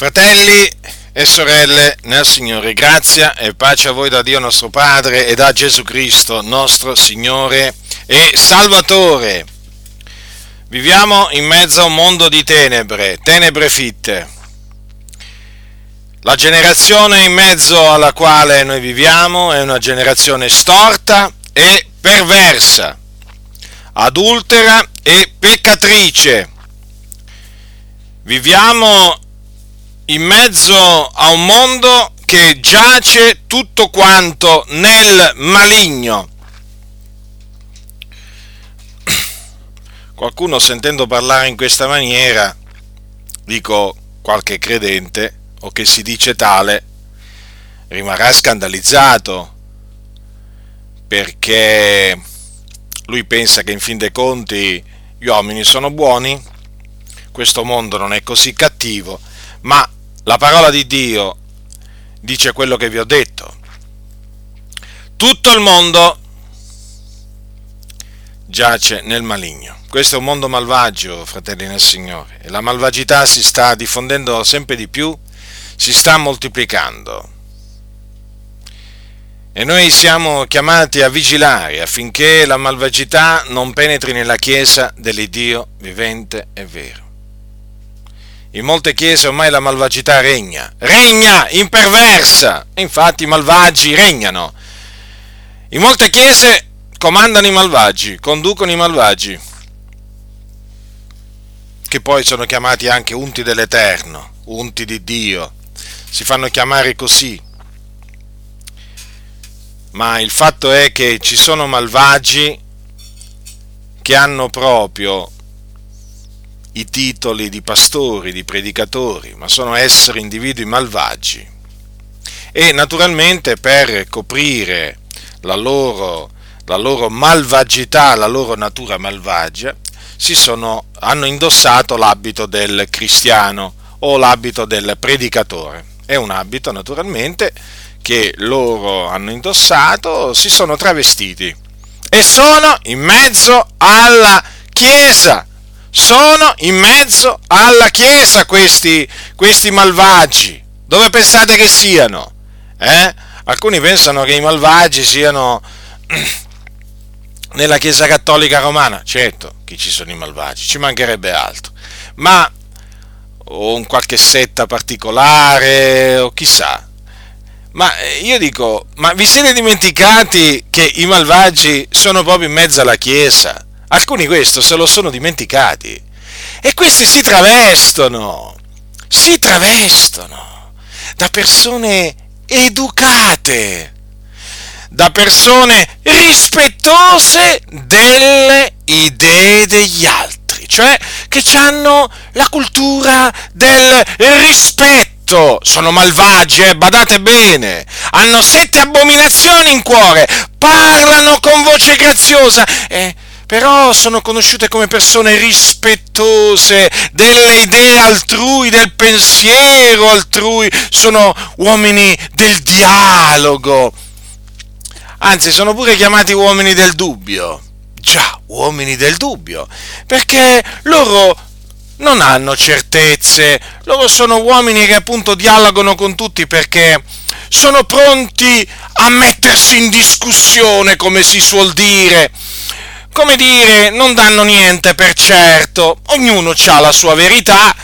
Fratelli e sorelle nel Signore, grazia e pace a voi da Dio nostro Padre e da Gesù Cristo, nostro Signore e Salvatore. Viviamo in mezzo a un mondo di tenebre, tenebre fitte. La generazione in mezzo alla quale noi viviamo è una generazione storta e perversa, adultera e peccatrice. Viviamo in mezzo a un mondo che giace tutto quanto nel maligno. Qualcuno sentendo parlare in questa maniera, dico qualche credente o che si dice tale, rimarrà scandalizzato perché lui pensa che in fin dei conti gli uomini sono buoni, questo mondo non è così cattivo, ma la parola di Dio dice quello che vi ho detto. Tutto il mondo giace nel maligno. Questo è un mondo malvagio, fratelli nel Signore, e la malvagità si sta diffondendo sempre di più, si sta moltiplicando. E noi siamo chiamati a vigilare affinché la malvagità non penetri nella Chiesa dell'Iddio vivente e vero. In molte chiese ormai la malvagità regna, regna imperversa, infatti i malvagi regnano. In molte chiese comandano i malvagi, conducono i malvagi, che poi sono chiamati anche unti dell'Eterno, unti di Dio, si fanno chiamare così. Ma il fatto è che ci sono malvagi che hanno proprio i titoli di pastori, di predicatori, ma sono esseri individui malvagi. E naturalmente per coprire la loro, la loro malvagità, la loro natura malvagia, sono, hanno indossato l'abito del cristiano o l'abito del predicatore. È un abito naturalmente che loro hanno indossato, si sono travestiti e sono in mezzo alla Chiesa sono in mezzo alla Chiesa questi, questi malvagi. Dove pensate che siano? Eh? Alcuni pensano che i malvagi siano nella Chiesa Cattolica Romana. Certo, chi ci sono i malvagi, ci mancherebbe altro. Ma o in qualche setta particolare o chissà. Ma io dico, ma vi siete dimenticati che i malvagi sono proprio in mezzo alla Chiesa? Alcuni questo se lo sono dimenticati. E questi si travestono, si travestono da persone educate, da persone rispettose delle idee degli altri, cioè che hanno la cultura del rispetto. Sono malvagi, eh, badate bene, hanno sette abominazioni in cuore, parlano con voce graziosa. Eh, però sono conosciute come persone rispettose delle idee altrui, del pensiero altrui, sono uomini del dialogo, anzi sono pure chiamati uomini del dubbio. Già, uomini del dubbio, perché loro non hanno certezze, loro sono uomini che appunto dialogano con tutti perché sono pronti a mettersi in discussione, come si suol dire come dire, non danno niente per certo, ognuno ha la sua verità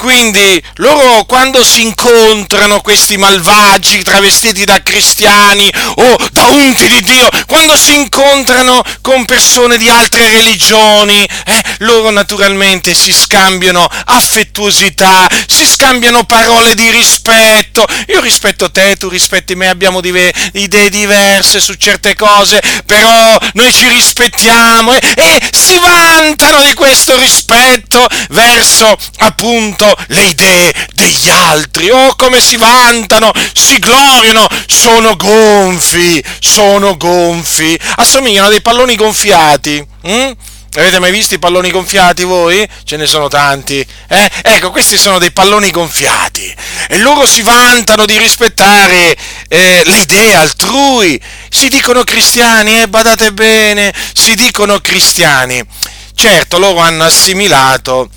quindi loro quando si incontrano questi malvagi travestiti da cristiani o da unti di Dio, quando si incontrano con persone di altre religioni, eh, loro naturalmente si scambiano affettuosità, si scambiano parole di rispetto. Io rispetto te, tu rispetti me, abbiamo dive- idee diverse su certe cose, però noi ci rispettiamo eh, e si vantano di questo rispetto verso appunto le idee degli altri, oh come si vantano, si gloriano, sono gonfi, sono gonfi, assomigliano a dei palloni gonfiati. Hm? Avete mai visto i palloni gonfiati voi? Ce ne sono tanti. Eh? Ecco, questi sono dei palloni gonfiati. E loro si vantano di rispettare eh, le idee altrui. Si dicono cristiani, eh? badate bene, si dicono cristiani. Certo, loro hanno assimilato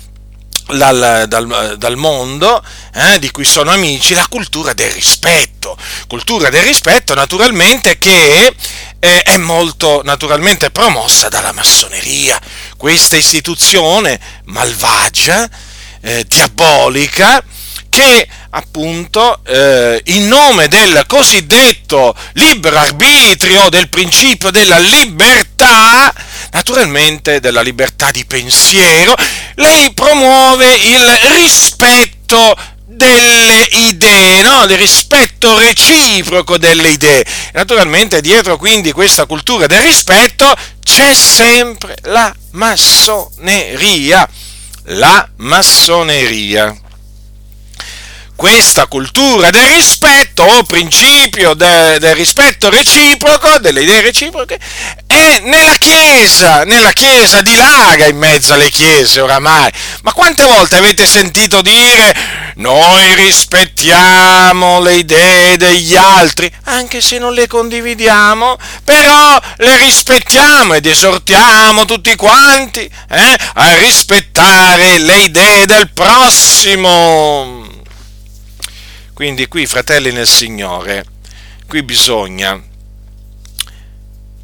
dal, dal, dal mondo eh, di cui sono amici la cultura del rispetto. Cultura del rispetto naturalmente che eh, è molto naturalmente promossa dalla massoneria, questa istituzione malvagia, eh, diabolica, che appunto eh, in nome del cosiddetto libero arbitrio, del principio della libertà, naturalmente della libertà di pensiero, lei promuove il rispetto delle idee, no? del rispetto reciproco delle idee. Naturalmente dietro quindi questa cultura del rispetto c'è sempre la massoneria. La massoneria questa cultura del rispetto o principio de, del rispetto reciproco, delle idee reciproche, è nella Chiesa, nella Chiesa dilaga in mezzo alle Chiese oramai. Ma quante volte avete sentito dire noi rispettiamo le idee degli altri, anche se non le condividiamo, però le rispettiamo ed esortiamo tutti quanti eh, a rispettare le idee del prossimo. Quindi qui, fratelli nel Signore, qui bisogna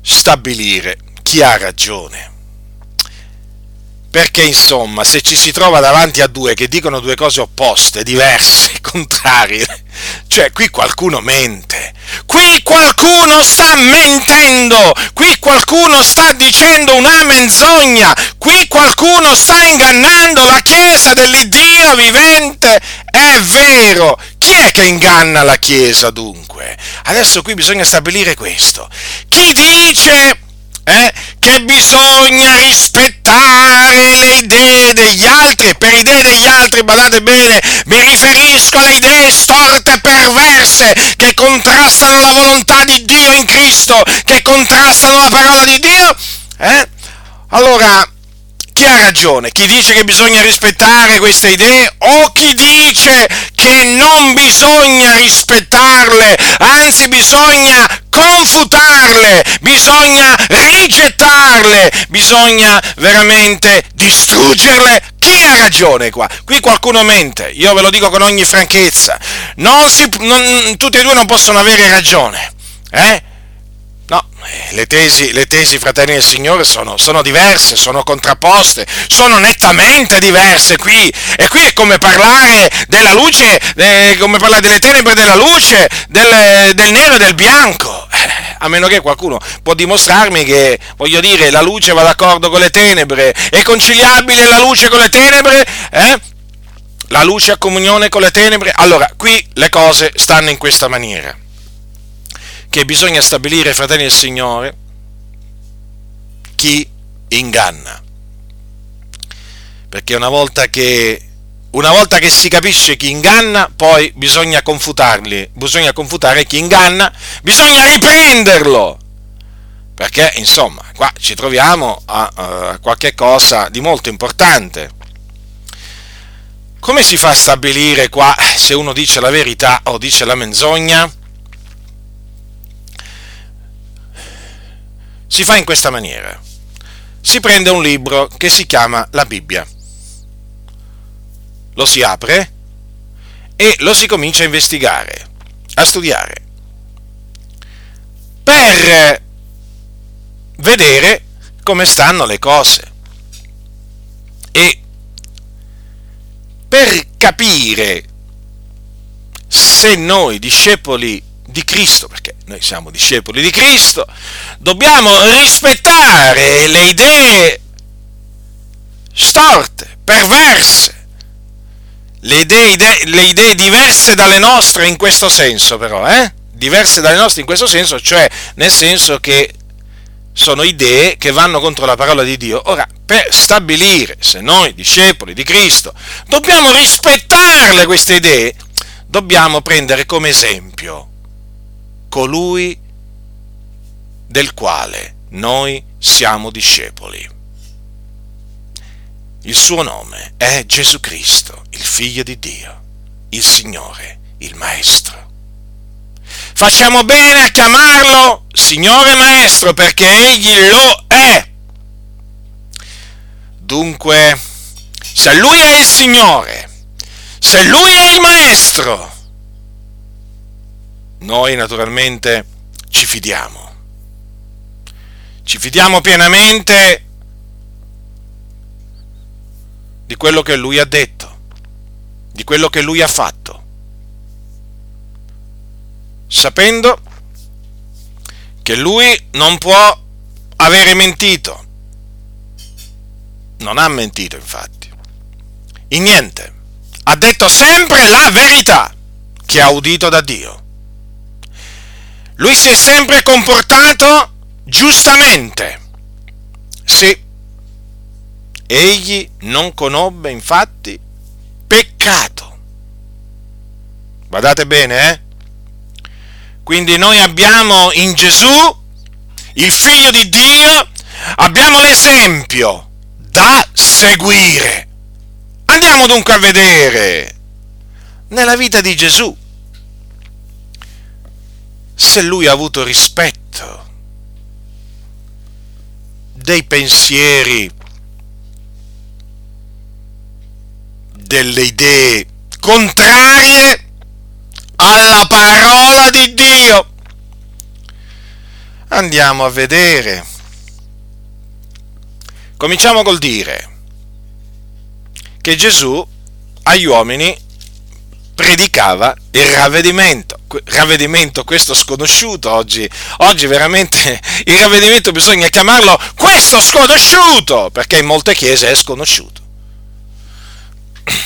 stabilire chi ha ragione. Perché insomma, se ci si trova davanti a due che dicono due cose opposte, diverse, contrarie, cioè qui qualcuno mente, qui qualcuno sta mentendo, qui qualcuno sta dicendo una menzogna, qui qualcuno sta ingannando la Chiesa dell'Iddio vivente. È vero, chi è che inganna la Chiesa dunque? Adesso qui bisogna stabilire questo. Chi dice eh, che bisogna rispettare le idee degli altri, per idee degli altri, badate bene, mi riferisco alle idee storte e perverse che contrastano la volontà di Dio in Cristo, che contrastano la parola di Dio, eh? Allora, chi ha ragione? Chi dice che bisogna rispettare queste idee o chi dice che non bisogna rispettarle, anzi bisogna confutarle, bisogna rigettarle, bisogna veramente distruggerle? Chi ha ragione qua? Qui qualcuno mente, io ve lo dico con ogni franchezza. Non si, non, tutti e due non possono avere ragione. Eh? No, le tesi, le tesi, fratelli del Signore, sono, sono, diverse, sono contrapposte, sono nettamente diverse qui. E qui è come parlare della luce, eh, come parlare delle tenebre della luce, del, del nero e del bianco. Eh, a meno che qualcuno può dimostrarmi che, voglio dire, la luce va d'accordo con le tenebre, è conciliabile la luce con le tenebre? Eh? La luce a comunione con le tenebre? Allora, qui le cose stanno in questa maniera che bisogna stabilire, fratelli del Signore, chi inganna. Perché una volta che, una volta che si capisce chi inganna, poi bisogna confutarli, bisogna confutare chi inganna, bisogna riprenderlo. Perché, insomma, qua ci troviamo a, a qualche cosa di molto importante. Come si fa a stabilire qua se uno dice la verità o dice la menzogna? Si fa in questa maniera. Si prende un libro che si chiama la Bibbia, lo si apre e lo si comincia a investigare, a studiare, per vedere come stanno le cose e per capire se noi discepoli di Cristo, perché noi siamo discepoli di Cristo, dobbiamo rispettare le idee storte, perverse, le idee, idee, le idee diverse dalle nostre in questo senso però, eh? diverse dalle nostre in questo senso, cioè nel senso che sono idee che vanno contro la parola di Dio. Ora, per stabilire se noi, discepoli di Cristo, dobbiamo rispettarle queste idee, dobbiamo prendere come esempio colui del quale noi siamo discepoli. Il suo nome è Gesù Cristo, il Figlio di Dio, il Signore, il Maestro. Facciamo bene a chiamarlo Signore Maestro perché Egli lo è. Dunque, se Lui è il Signore, se Lui è il Maestro, noi naturalmente ci fidiamo. Ci fidiamo pienamente di quello che Lui ha detto, di quello che Lui ha fatto, sapendo che Lui non può avere mentito. Non ha mentito, infatti. In niente. Ha detto sempre la verità che ha udito da Dio. Lui si è sempre comportato giustamente. Sì. Egli non conobbe infatti peccato. Guardate bene, eh? Quindi noi abbiamo in Gesù, il figlio di Dio, abbiamo l'esempio da seguire. Andiamo dunque a vedere nella vita di Gesù se lui ha avuto rispetto dei pensieri, delle idee contrarie alla parola di Dio. Andiamo a vedere. Cominciamo col dire che Gesù agli uomini predicava il ravvedimento. Ravvedimento questo sconosciuto oggi. Oggi veramente il ravvedimento bisogna chiamarlo questo sconosciuto, perché in molte chiese è sconosciuto.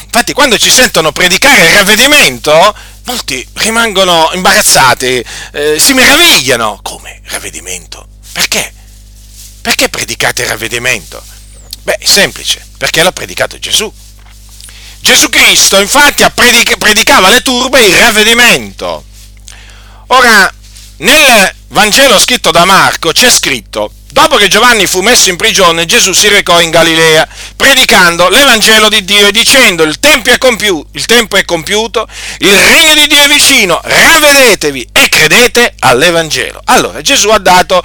Infatti quando ci sentono predicare il ravvedimento, molti rimangono imbarazzati, eh, si meravigliano. Come ravvedimento? Perché? Perché predicate il ravvedimento? Beh, è semplice, perché l'ha predicato Gesù. Gesù Cristo infatti predicava alle turbe il ravvedimento. Ora, nel Vangelo scritto da Marco c'è scritto, dopo che Giovanni fu messo in prigione, Gesù si recò in Galilea, predicando l'Evangelo di Dio e dicendo il tempo è, compiuto, il è compiuto, il regno di Dio è vicino, ravvedetevi e credete all'Evangelo. Allora Gesù ha dato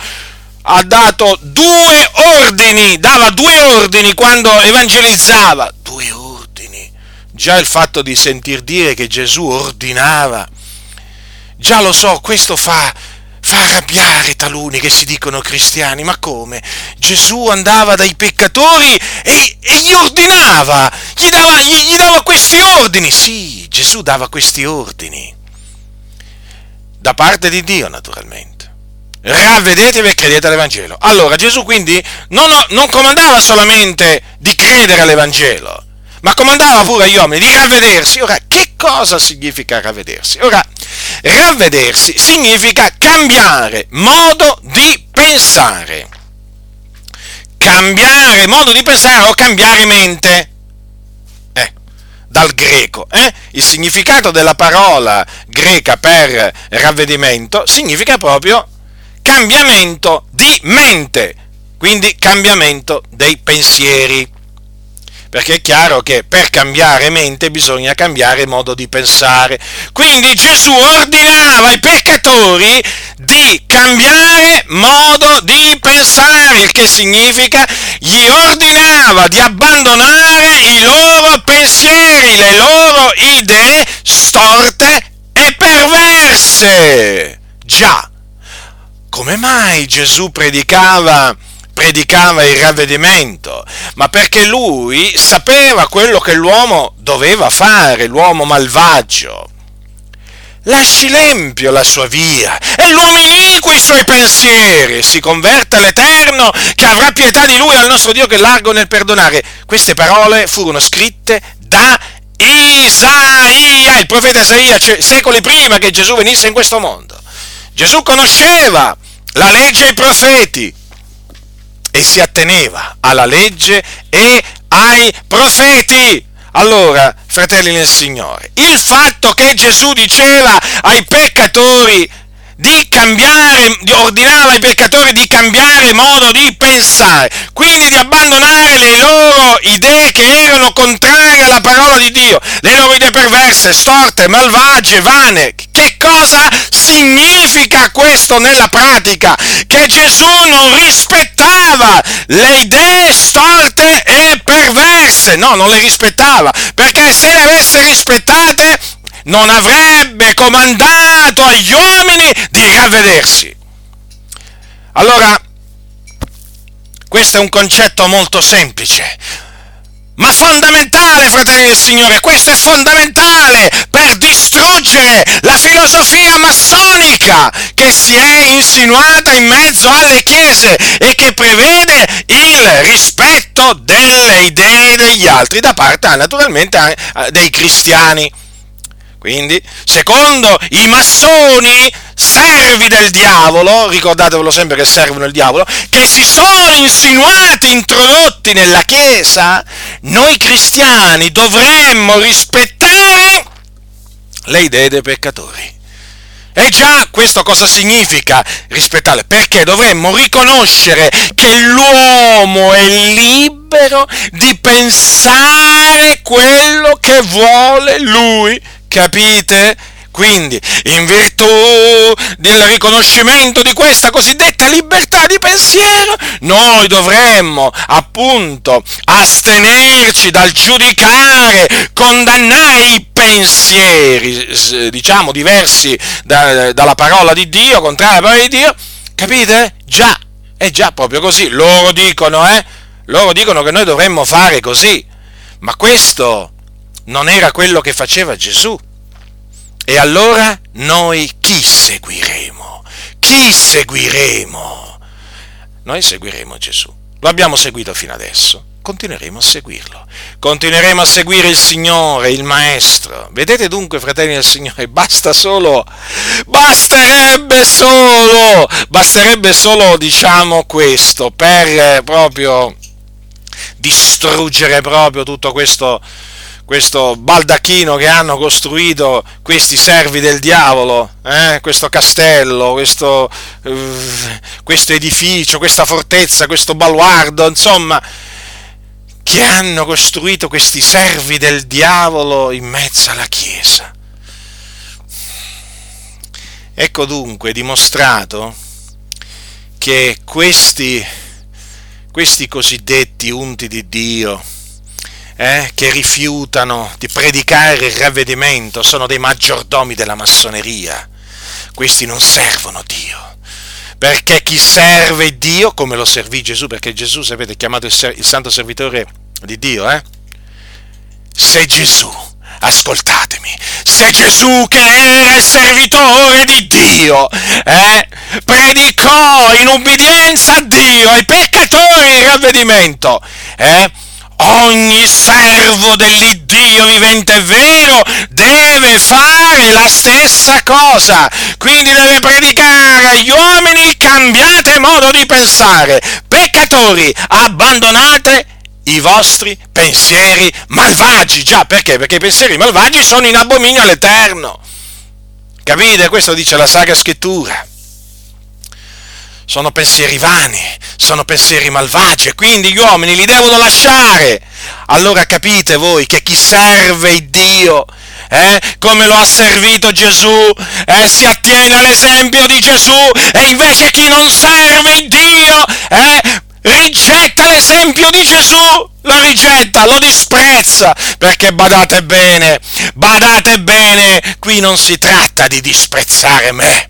ha dato due ordini, dava due ordini quando evangelizzava, Già il fatto di sentir dire che Gesù ordinava, già lo so, questo fa, fa arrabbiare taluni che si dicono cristiani, ma come? Gesù andava dai peccatori e, e gli ordinava, gli dava, gli, gli dava questi ordini, sì, Gesù dava questi ordini, da parte di Dio naturalmente. Ravvedetevi e credete all'Evangelo. Allora Gesù quindi non, non comandava solamente di credere all'Evangelo, ma comandava pure agli uomini di ravvedersi. Ora, che cosa significa ravvedersi? Ora, ravvedersi significa cambiare modo di pensare. Cambiare modo di pensare o cambiare mente. Eh, dal greco. Eh? Il significato della parola greca per ravvedimento significa proprio cambiamento di mente, quindi cambiamento dei pensieri perché è chiaro che per cambiare mente bisogna cambiare modo di pensare. Quindi Gesù ordinava ai peccatori di cambiare modo di pensare, il che significa gli ordinava di abbandonare i loro pensieri, le loro idee storte e perverse. Già, come mai Gesù predicava predicava il ravvedimento, ma perché lui sapeva quello che l'uomo doveva fare, l'uomo malvagio. Lasci l'empio la sua via e l'uomo iniquo i suoi pensieri, si converta all'Eterno che avrà pietà di lui al nostro Dio che è largo nel perdonare. Queste parole furono scritte da Isaia, il profeta Isaia, cioè, secoli prima che Gesù venisse in questo mondo. Gesù conosceva la legge e i profeti, e si atteneva alla legge e ai profeti. Allora, fratelli nel Signore, il fatto che Gesù diceva ai peccatori di cambiare, ordinava ai peccatori di cambiare modo di pensare, quindi di abbandonare le loro idee che erano contrarie alla parola di Dio, le loro idee perverse, storte, malvagie, vane. Che cosa significa questo nella pratica? Che Gesù non rispettava le idee stolte e perverse, no, non le rispettava, perché se le avesse rispettate non avrebbe comandato agli uomini di ravvedersi. Allora, questo è un concetto molto semplice, ma fondamentale, fratelli del Signore, questo è fondamentale per distruggere la filosofia massonica che si è insinuata in mezzo alle chiese e che prevede il rispetto delle idee degli altri da parte naturalmente dei cristiani. Quindi, secondo i massoni, servi del diavolo, ricordatevelo sempre che servono il diavolo, che si sono insinuati, introdotti nella Chiesa, noi cristiani dovremmo rispettare le idee dei peccatori. E già questo cosa significa rispettare? Perché dovremmo riconoscere che l'uomo è libero di pensare quello che vuole lui Capite? Quindi, in virtù del riconoscimento di questa cosiddetta libertà di pensiero, noi dovremmo appunto astenerci dal giudicare, condannare i pensieri, diciamo, diversi da, dalla parola di Dio, contrari alla parola di Dio. Capite? Già, è già proprio così. Loro dicono, eh? Loro dicono che noi dovremmo fare così. Ma questo non era quello che faceva Gesù. E allora noi chi seguiremo? Chi seguiremo? Noi seguiremo Gesù. Lo abbiamo seguito fino adesso, continueremo a seguirlo. Continueremo a seguire il Signore, il Maestro. Vedete dunque, fratelli del Signore, basta solo, basterebbe solo, basterebbe solo, diciamo, questo per proprio distruggere proprio tutto questo questo baldacchino che hanno costruito questi servi del diavolo, eh? questo castello, questo, uh, questo edificio, questa fortezza, questo baluardo, insomma, che hanno costruito questi servi del diavolo in mezzo alla Chiesa. Ecco dunque dimostrato che questi, questi cosiddetti unti di Dio, eh, che rifiutano di predicare il ravvedimento sono dei maggiordomi della massoneria. Questi non servono Dio. Perché chi serve Dio, come lo servì Gesù, perché Gesù, sapete, è chiamato il, ser- il santo servitore di Dio, eh? Se Gesù, ascoltatemi, se Gesù che era il servitore di Dio, eh, predicò in ubbidienza a Dio ai peccatori il ravvedimento, eh, ogni servo dell'Iddio vivente e vero deve fare la stessa cosa, quindi deve predicare agli uomini cambiate modo di pensare, peccatori, abbandonate i vostri pensieri malvagi, già perché? Perché i pensieri malvagi sono in abominio all'Eterno. Capite? Questo dice la Sacra Scrittura sono pensieri vani, sono pensieri malvagi e quindi gli uomini li devono lasciare. Allora capite voi che chi serve il Dio, eh, come lo ha servito Gesù, eh, si attiene all'esempio di Gesù e invece chi non serve il Dio, eh, rigetta l'esempio di Gesù, lo rigetta, lo disprezza, perché badate bene, badate bene, qui non si tratta di disprezzare me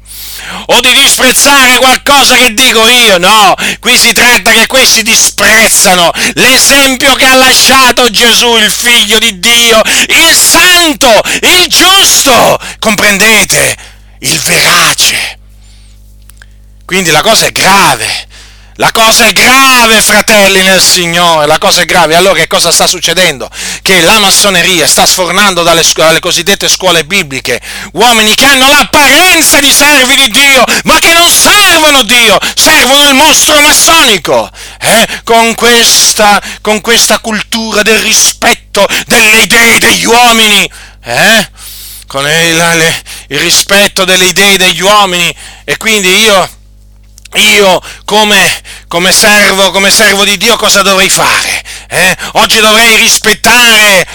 o di disprezzare qualcosa che dico io, no, qui si tratta che questi disprezzano. L'esempio che ha lasciato Gesù, il figlio di Dio, il santo, il giusto, comprendete, il verace. Quindi la cosa è grave, la cosa è grave, fratelli nel Signore, la cosa è grave. Allora che cosa sta succedendo? Che la massoneria sta sfornando dalle, dalle, cosiddette scuole bibliche uomini che hanno l'apparenza di servi di Dio, ma che non servono Dio, servono il mostro massonico. Eh? Con, questa, con questa cultura del rispetto delle idee degli uomini. Eh? Con il, il rispetto delle idee degli uomini. E quindi io io come, come, servo, come servo di Dio cosa dovrei fare? Eh? Oggi dovrei rispettare,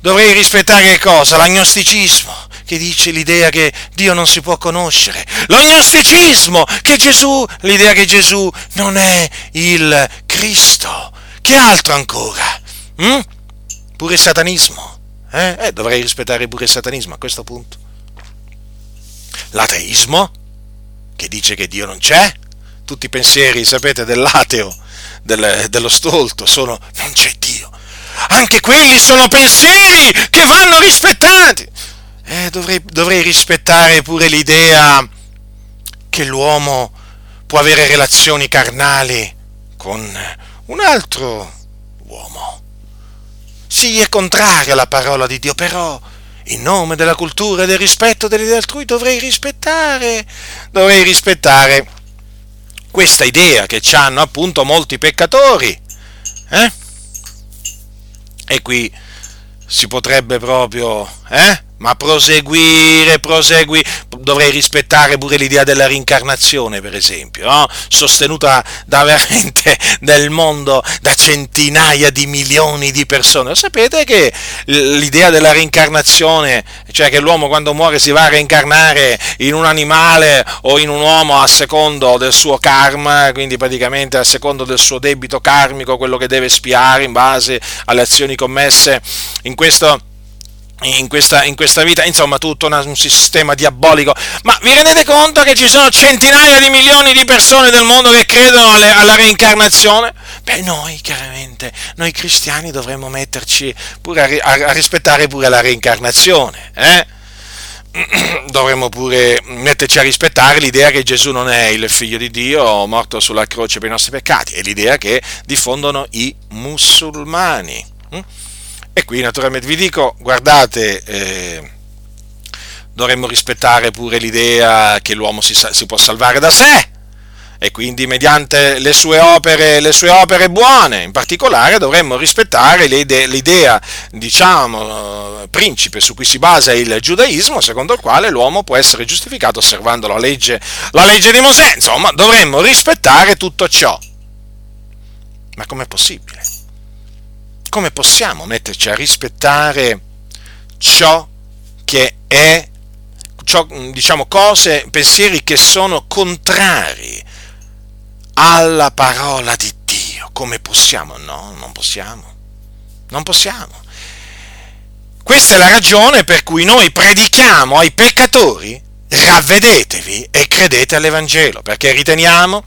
dovrei rispettare che cosa? L'agnosticismo. che dice l'idea che Dio non si può conoscere, lo gnosticismo, che Gesù, l'idea che Gesù non è il Cristo, che altro ancora? Mm? Pure il satanismo. Eh? eh, dovrei rispettare pure il satanismo a questo punto. L'ateismo, che dice che Dio non c'è, tutti i pensieri, sapete, dell'ateo, del, dello stolto, sono non c'è Dio. Anche quelli sono pensieri che vanno rispettati. Eh, dovrei, dovrei rispettare pure l'idea che l'uomo può avere relazioni carnali con un altro uomo. Sì, è contrario alla parola di Dio, però in nome della cultura e del rispetto delle idee altrui dovrei rispettare, dovrei rispettare questa idea che hanno appunto molti peccatori. Eh? E qui si potrebbe proprio, eh? Ma proseguire, proseguire, dovrei rispettare pure l'idea della rincarnazione, per esempio, no? sostenuta da veramente nel mondo da centinaia di milioni di persone. Sapete che l'idea della rincarnazione, cioè che l'uomo quando muore si va a reincarnare in un animale o in un uomo a secondo del suo karma, quindi praticamente a secondo del suo debito karmico, quello che deve spiare in base alle azioni commesse in questo in questa, in questa, vita, insomma tutto una, un sistema diabolico. Ma vi rendete conto che ci sono centinaia di milioni di persone del mondo che credono alle, alla reincarnazione? Beh, noi chiaramente, noi cristiani dovremmo metterci pure a, a, a rispettare pure la reincarnazione, eh? dovremmo pure metterci a rispettare l'idea che Gesù non è il figlio di Dio morto sulla croce per i nostri peccati, è l'idea che diffondono i musulmani. E qui naturalmente vi dico, guardate, eh, dovremmo rispettare pure l'idea che l'uomo si, si, può salvare da sé e quindi mediante le sue opere, le sue opere buone, in particolare dovremmo rispettare l'idea, diciamo, principe su cui si basa il giudaismo, secondo il quale l'uomo può essere giustificato osservando la legge, la legge di Mosè. Insomma, dovremmo rispettare tutto ciò. Ma com'è possibile? Come possiamo metterci a rispettare ciò che è, ciò, diciamo, cose, pensieri che sono contrari alla parola di Dio? Come possiamo? No, non possiamo. Non possiamo. Questa è la ragione per cui noi predichiamo ai peccatori ravvedetevi e credete all'Evangelo, perché riteniamo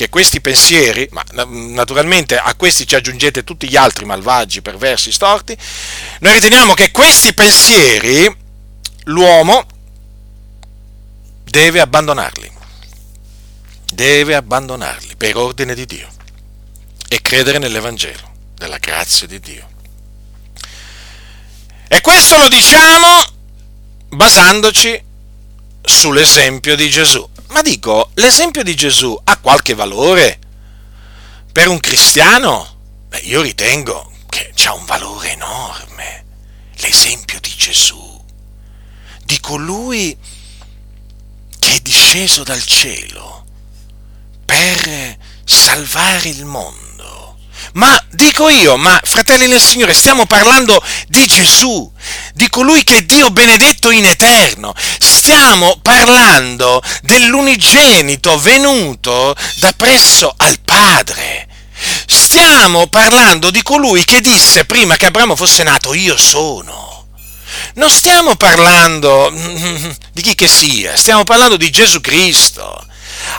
che questi pensieri, ma naturalmente a questi ci aggiungete tutti gli altri malvagi, perversi, storti, noi riteniamo che questi pensieri l'uomo deve abbandonarli, deve abbandonarli per ordine di Dio e credere nell'Evangelo, della grazia di Dio. E questo lo diciamo basandoci sull'esempio di Gesù. Ma dico, l'esempio di Gesù ha qualche valore per un cristiano? Beh, io ritengo che ha un valore enorme. L'esempio di Gesù, di colui che è disceso dal cielo per salvare il mondo ma dico io, ma fratelli del Signore, stiamo parlando di Gesù, di colui che è Dio benedetto in eterno. Stiamo parlando dell'unigenito venuto da presso al Padre. Stiamo parlando di colui che disse prima che Abramo fosse nato, io sono. Non stiamo parlando di chi che sia, stiamo parlando di Gesù Cristo.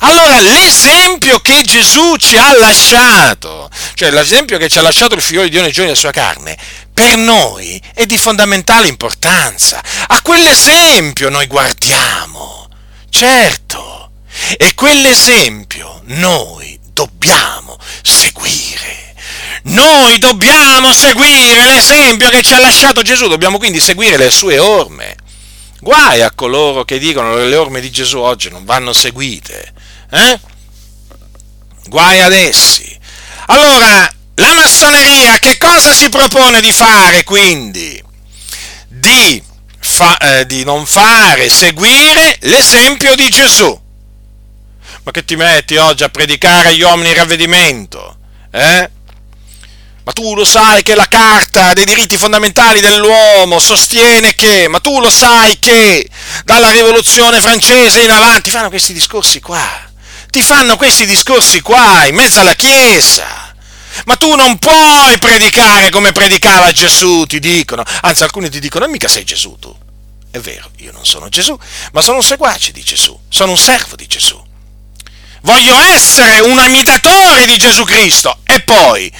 Allora l'esempio che Gesù ci ha lasciato, cioè l'esempio che ci ha lasciato il figlio di Dio nei giorni della sua carne, per noi è di fondamentale importanza. A quell'esempio noi guardiamo, certo, e quell'esempio noi dobbiamo seguire. Noi dobbiamo seguire l'esempio che ci ha lasciato Gesù, dobbiamo quindi seguire le sue orme. Guai a coloro che dicono che le orme di Gesù oggi non vanno seguite. Eh? Guai ad essi. Allora, la massoneria che cosa si propone di fare quindi? Di, fa, eh, di non fare seguire l'esempio di Gesù. Ma che ti metti oggi a predicare agli uomini il ravvedimento? Eh? Tu lo sai che la Carta dei diritti fondamentali dell'uomo sostiene che, ma tu lo sai che dalla rivoluzione francese in avanti fanno questi discorsi qua, ti fanno questi discorsi qua in mezzo alla Chiesa. Ma tu non puoi predicare come predicava Gesù, ti dicono. Anzi, alcuni ti dicono, mica sei Gesù tu. È vero, io non sono Gesù, ma sono un seguace di Gesù, sono un servo di Gesù. Voglio essere un imitatore di Gesù Cristo. E poi,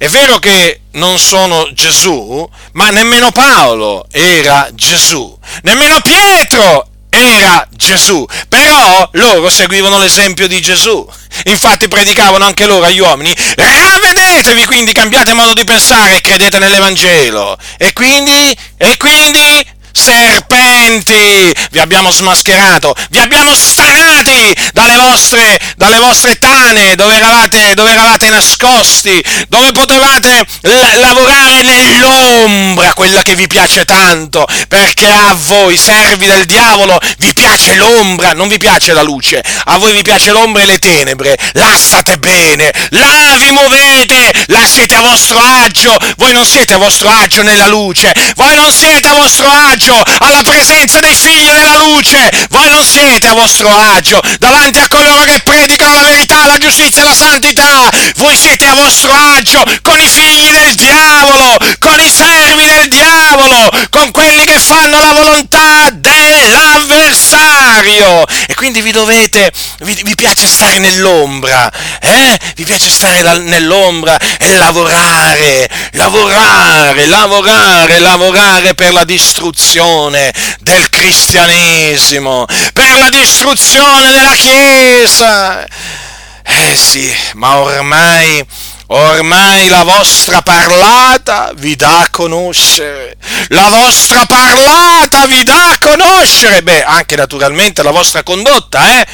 è vero che non sono Gesù, ma nemmeno Paolo era Gesù, nemmeno Pietro era Gesù, però loro seguivano l'esempio di Gesù. Infatti predicavano anche loro agli uomini, ravvedetevi quindi, cambiate modo di pensare e credete nell'Evangelo. E quindi, e quindi serpenti, vi abbiamo smascherato, vi abbiamo stanati dalle vostre, dalle vostre tane dove eravate, dove eravate nascosti, dove potevate l- lavorare nell'ombra, quella che vi piace tanto, perché a voi, servi del diavolo, vi piace l'ombra, non vi piace la luce, a voi vi piace l'ombra e le tenebre, là state bene, là vi muovete, là siete a vostro agio, voi non siete a vostro agio nella luce, voi non siete a vostro agio alla presenza dei figli della luce. Voi non siete a vostro agio davanti a coloro che predicano la verità, la giustizia e la santità. Voi siete a vostro agio con i figli del diavolo, con i servi del diavolo, con quelli che fanno la volontà dell'avversario. E quindi vi dovete, vi, vi piace stare nell'ombra, eh? Vi piace stare nell'ombra e lavorare, lavorare, lavorare, lavorare per la distruzione del cristianesimo, per la distruzione della Chiesa. Eh sì, ma ormai, ormai la vostra parlata vi dà a conoscere, la vostra parlata vi dà a conoscere, beh, anche naturalmente la vostra condotta, eh?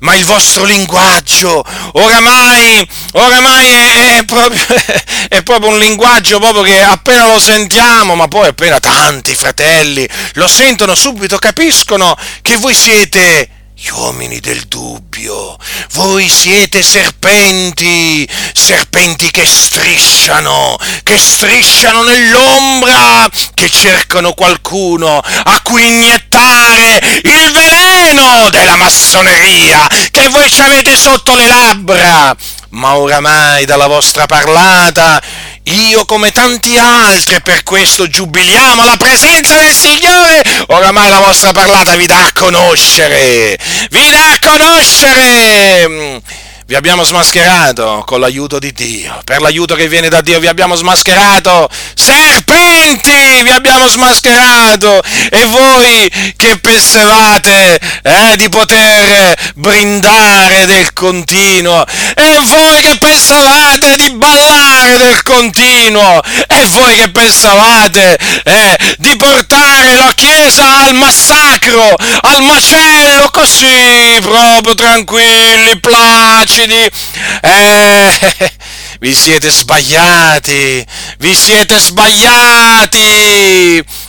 ma il vostro linguaggio oramai, oramai è, è, proprio, è, proprio, un linguaggio proprio che appena lo sentiamo, ma poi appena tanti fratelli lo sentono subito, capiscono che voi siete gli uomini del dubbio, voi siete serpenti, serpenti che strisciano, che strisciano nell'ombra, che cercano qualcuno a cui iniettare il veleno della massoneria che voi ci avete sotto le labbra. Ma oramai dalla vostra parlata io come tanti altri, per questo giubiliamo la presenza del Signore, oramai la vostra parlata vi dà a conoscere, vi dà a conoscere vi abbiamo smascherato con l'aiuto di Dio. Per l'aiuto che viene da Dio vi abbiamo smascherato. Serpenti vi abbiamo smascherato. E voi che pensavate eh, di poter brindare del continuo. E voi che pensavate di ballare del continuo. E voi che pensavate eh, di portare la Chiesa al massacro, al macello, così proprio tranquilli, placidi lucidi, eh, vi siete sbagliati, vi siete sbagliati!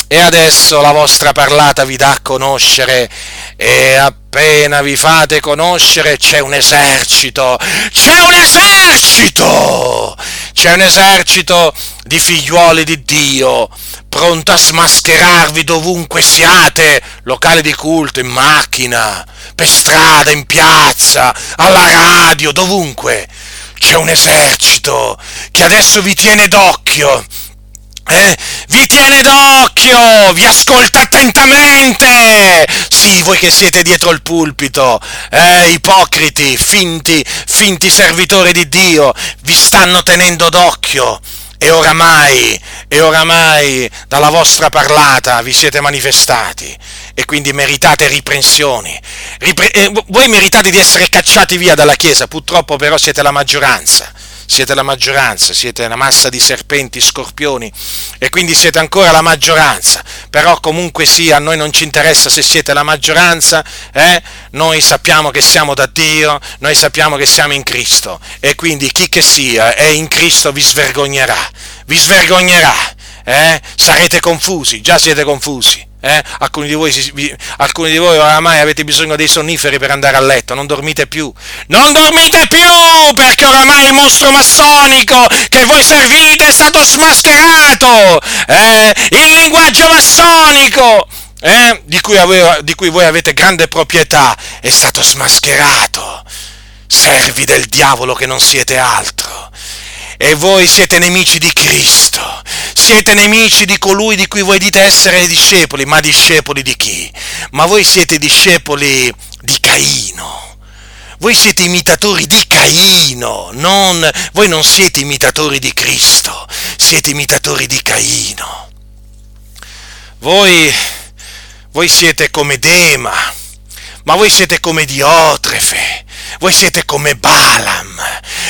E adesso la vostra parlata vi dà a conoscere. E appena vi fate conoscere c'è un esercito, c'è un esercito, c'è un esercito di figliuoli di Dio, pronto a smascherarvi dovunque siate, locale di culto, in macchina, per strada, in piazza, alla radio, dovunque. C'è un esercito che adesso vi tiene d'occhio. Eh? Vi tiene d'occhio, vi ascolta attentamente. Sì, voi che siete dietro il pulpito, eh, ipocriti, finti, finti servitori di Dio, vi stanno tenendo d'occhio e oramai, e oramai dalla vostra parlata vi siete manifestati e quindi meritate riprensioni. Ripre- eh, voi meritate di essere cacciati via dalla Chiesa, purtroppo però siete la maggioranza. Siete la maggioranza, siete una massa di serpenti, scorpioni e quindi siete ancora la maggioranza. Però comunque sia, a noi non ci interessa se siete la maggioranza, eh? noi sappiamo che siamo da Dio, noi sappiamo che siamo in Cristo e quindi chi che sia è in Cristo vi svergognerà, vi svergognerà, eh? sarete confusi, già siete confusi Eh? Alcuni, di voi, alcuni di voi oramai avete bisogno dei sonniferi per andare a letto, non dormite più. Non dormite più perché oramai il mostro massonico che voi servite è stato smascherato. Eh? Il linguaggio massonico eh? di, cui aveva, di cui voi avete grande proprietà è stato smascherato. Servi del diavolo che non siete altro e voi siete nemici di Cristo, siete nemici di colui di cui voi dite essere discepoli, ma discepoli di chi? Ma voi siete discepoli di Caino. Voi siete imitatori di Caino, non, voi non siete imitatori di Cristo, siete imitatori di Caino. Voi, voi siete come Dema, ma voi siete come Diotrefe, voi siete come Balaam,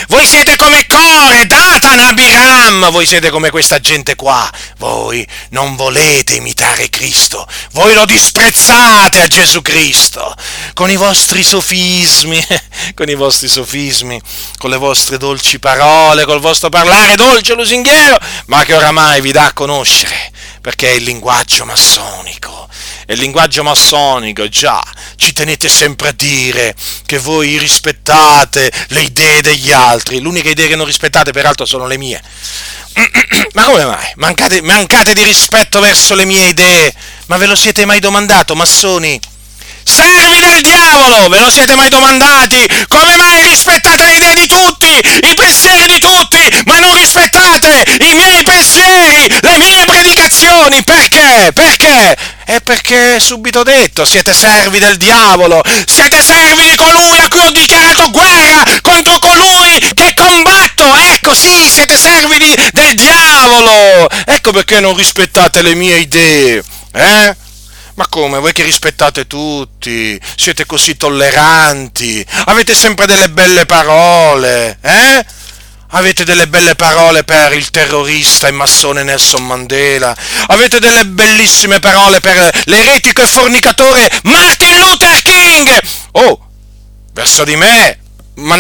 voi siete come Core, Datan, Abiram, voi siete come questa gente qua, voi non volete imitare Cristo, voi lo disprezzate a Gesù Cristo, con i vostri sofismi, con i vostri sofismi, con le vostre dolci parole, col vostro parlare dolce lusinghiero, ma che oramai vi dà a conoscere, perché è il linguaggio massonico è il linguaggio massonico, già, ci tenete sempre a dire che voi rispettate le idee degli altri, l'unica idea che non rispettate peraltro sono le mie. Ma come mai? Mancate, mancate di rispetto verso le mie idee? Ma ve lo siete mai domandato, massoni? Servi del diavolo! Ve lo siete mai domandati? Come mai rispettate le idee di tutti, i pensieri di tutti, ma non rispettate i miei pensieri, le mie predicazioni? Perché? È perché subito detto, siete servi del diavolo, siete servi di colui a cui ho dichiarato guerra contro colui che combatto. Ecco sì, siete servi di, del diavolo. Ecco perché non rispettate le mie idee. Eh? Ma come? Voi che rispettate tutti, siete così tolleranti, avete sempre delle belle parole, eh? Avete delle belle parole per il terrorista e massone Nelson Mandela, avete delle bellissime parole per l'eretico e fornicatore Martin Luther King. Oh, verso di me ma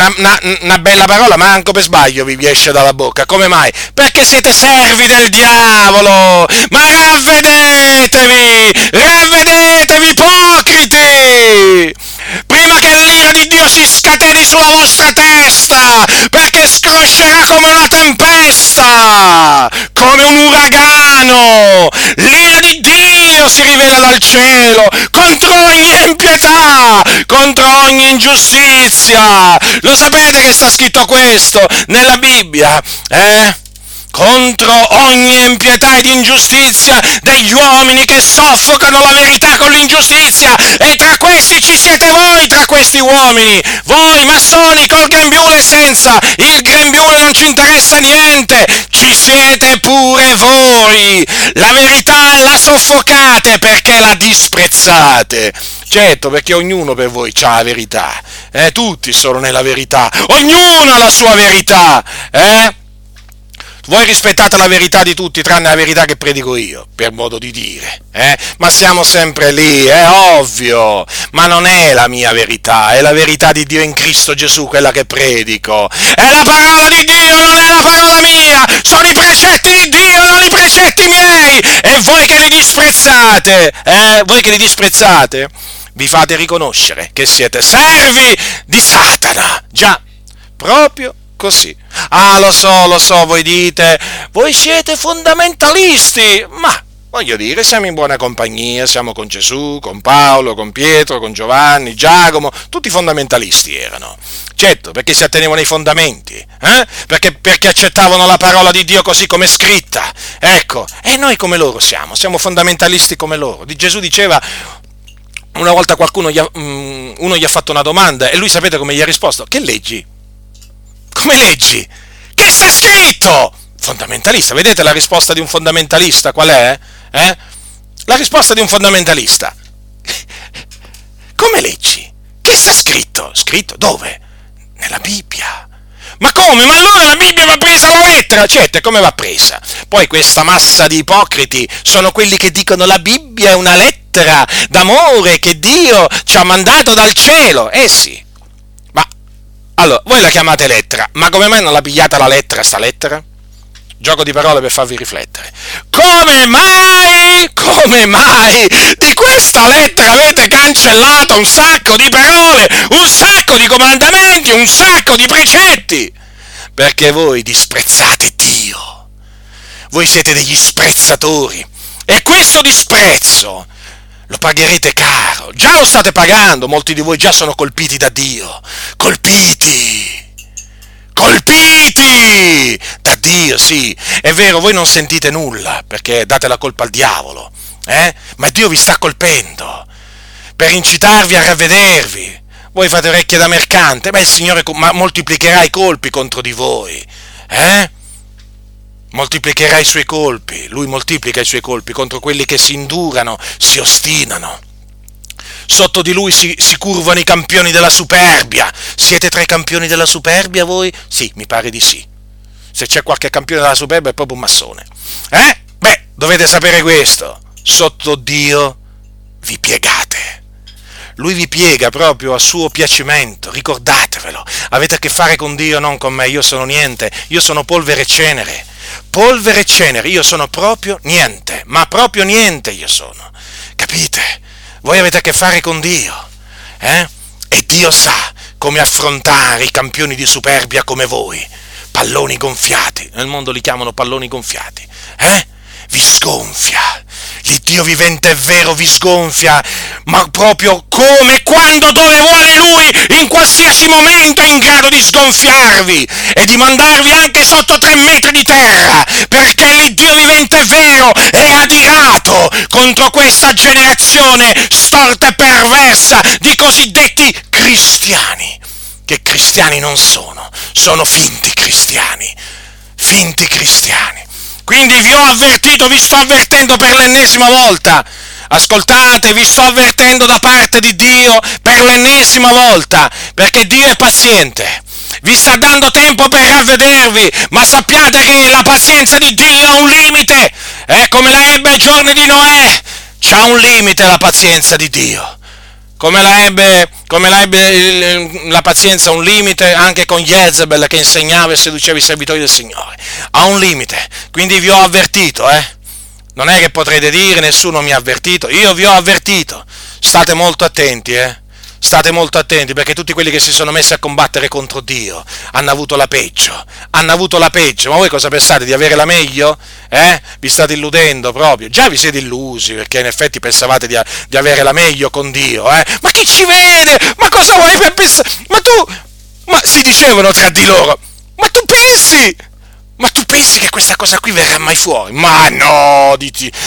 una, bella parola, manco per sbaglio vi esce dalla bocca. Come mai? Perché siete servi del diavolo! Ma ravvedetevi! Ravvedetevi, ipocriti! Prima che l'ira di Dio si scateni sulla vostra testa, perché scroscerà come una tempesta, come un uragano. L'ira di Dio si rivela dal cielo contro ogni impietà, contro ogni ingiustizia. Lo sapete che sta scritto questo nella Bibbia? Eh? Contro ogni impietà ed ingiustizia degli uomini che soffocano la verità con l'ingiustizia. E tra questi ci siete voi, tra questi uomini, voi massoni col grembiule senza, il grembiule non ci interessa niente, ci siete pure voi, la verità la soffocate perché la disprezzate. Certo, perché ognuno per voi ha la verità, eh? tutti sono nella verità, ognuno ha la sua verità, eh? Voi rispettate la verità di tutti, tranne la verità che predico io, per modo di dire. Eh? Ma siamo sempre lì, è ovvio. Ma non è la mia verità, è la verità di Dio in Cristo Gesù quella che predico. È la parola di Dio, non è la parola mia. Sono i precetti di Dio, non i precetti miei. E voi che li disprezzate, eh? Voi che li disprezzate, vi fate riconoscere che siete servi di Satana. Già, proprio così. Ah, lo so, lo so, voi dite, voi siete fondamentalisti, ma voglio dire, siamo in buona compagnia, siamo con Gesù, con Paolo, con Pietro, con Giovanni, Giacomo, tutti fondamentalisti erano. Certo, perché si attenevano ai fondamenti, eh? perché, perché accettavano la parola di Dio così come scritta. Ecco, e noi come loro siamo, siamo fondamentalisti come loro. Di Gesù diceva, una volta qualcuno gli ha, um, uno gli ha fatto una domanda e lui sapete come gli ha risposto? Che leggi? Come leggi? Che sta scritto? Fondamentalista, vedete la risposta di un fondamentalista qual è? Eh? La risposta di un fondamentalista. Come leggi? Che sta scritto? Scritto dove? Nella Bibbia. Ma come? Ma allora la Bibbia va presa alla lettera? Certo, come va presa? Poi questa massa di ipocriti sono quelli che dicono la Bibbia è una lettera d'amore che Dio ci ha mandato dal cielo. Eh sì, allora, voi la chiamate lettera, ma come mai non la pigliate la lettera, sta lettera? gioco di parole per farvi riflettere. Come mai, come mai di questa lettera avete cancellato un sacco di parole, un sacco di comandamenti, un sacco di precetti? Perché voi disprezzate Dio. Voi siete degli sprezzatori. E questo disprezzo lo pagherete caro. Già lo state pagando, molti di voi già sono colpiti da Dio. Colpiti! colpiti da Dio, sì, è vero, voi non sentite nulla perché date la colpa al diavolo, eh? ma Dio vi sta colpendo per incitarvi a ravvedervi. Voi fate orecchie da mercante, beh il Signore moltiplicherà i colpi contro di voi, eh? Moltiplicherà i suoi colpi, Lui moltiplica i suoi colpi contro quelli che si indurano, si ostinano sotto di lui si, si, curvano i campioni della superbia. Siete tra i campioni della superbia voi? Sì, mi pare di sì. Se c'è qualche campione della superbia è proprio un massone. Eh? Beh, dovete sapere questo. Sotto Dio vi piegate. Lui vi piega proprio a suo piacimento, ricordatevelo. Avete a che fare con Dio, non con me. Io sono niente, io sono polvere e cenere. Polvere e cenere, io sono proprio niente, ma proprio niente io sono. Capite? Voi avete a che fare con Dio, eh? E Dio sa come affrontare i campioni di superbia come voi, palloni gonfiati, nel mondo li chiamano palloni gonfiati, eh? Vi sgonfia, l'Iddio vivente è vero vi sgonfia, ma proprio come, quando, dove vuole Lui, in qualsiasi momento è in grado di sgonfiarvi e di mandarvi anche sotto tre metri di terra, perché l'Iddio vivente è vero è adirato contro questa generazione storta e perversa di cosiddetti cristiani, che cristiani non sono, sono finti cristiani, finti cristiani quindi vi ho avvertito, vi sto avvertendo per l'ennesima volta. Ascoltate, vi sto avvertendo da parte di Dio per l'ennesima volta, perché Dio è paziente. Vi sta dando tempo per ravvedervi, ma sappiate che la pazienza di Dio ha un limite. È come la ebbe ai giorni di Noè. C'ha un limite la pazienza di Dio come la ebbe, come la, ebbe la pazienza un limite anche con Jezebel che insegnava e seduceva i servitori del Signore. Ha un limite, quindi vi ho avvertito, eh? Non è che potrete dire nessuno mi ha avvertito, io vi ho avvertito. State molto attenti, eh? State molto attenti perché tutti quelli che si sono messi a combattere contro Dio hanno avuto la peggio, hanno avuto la peggio. Ma voi cosa pensate di avere la meglio? Eh? Vi state illudendo proprio. Già vi siete illusi perché in effetti pensavate di, di avere la meglio con Dio. Eh? Ma chi ci vede? Ma cosa vuoi per pensare? Ma tu... Ma si dicevano tra di loro. Ma tu pensi? Ma tu pensi che questa cosa qui verrà mai fuori? Ma no,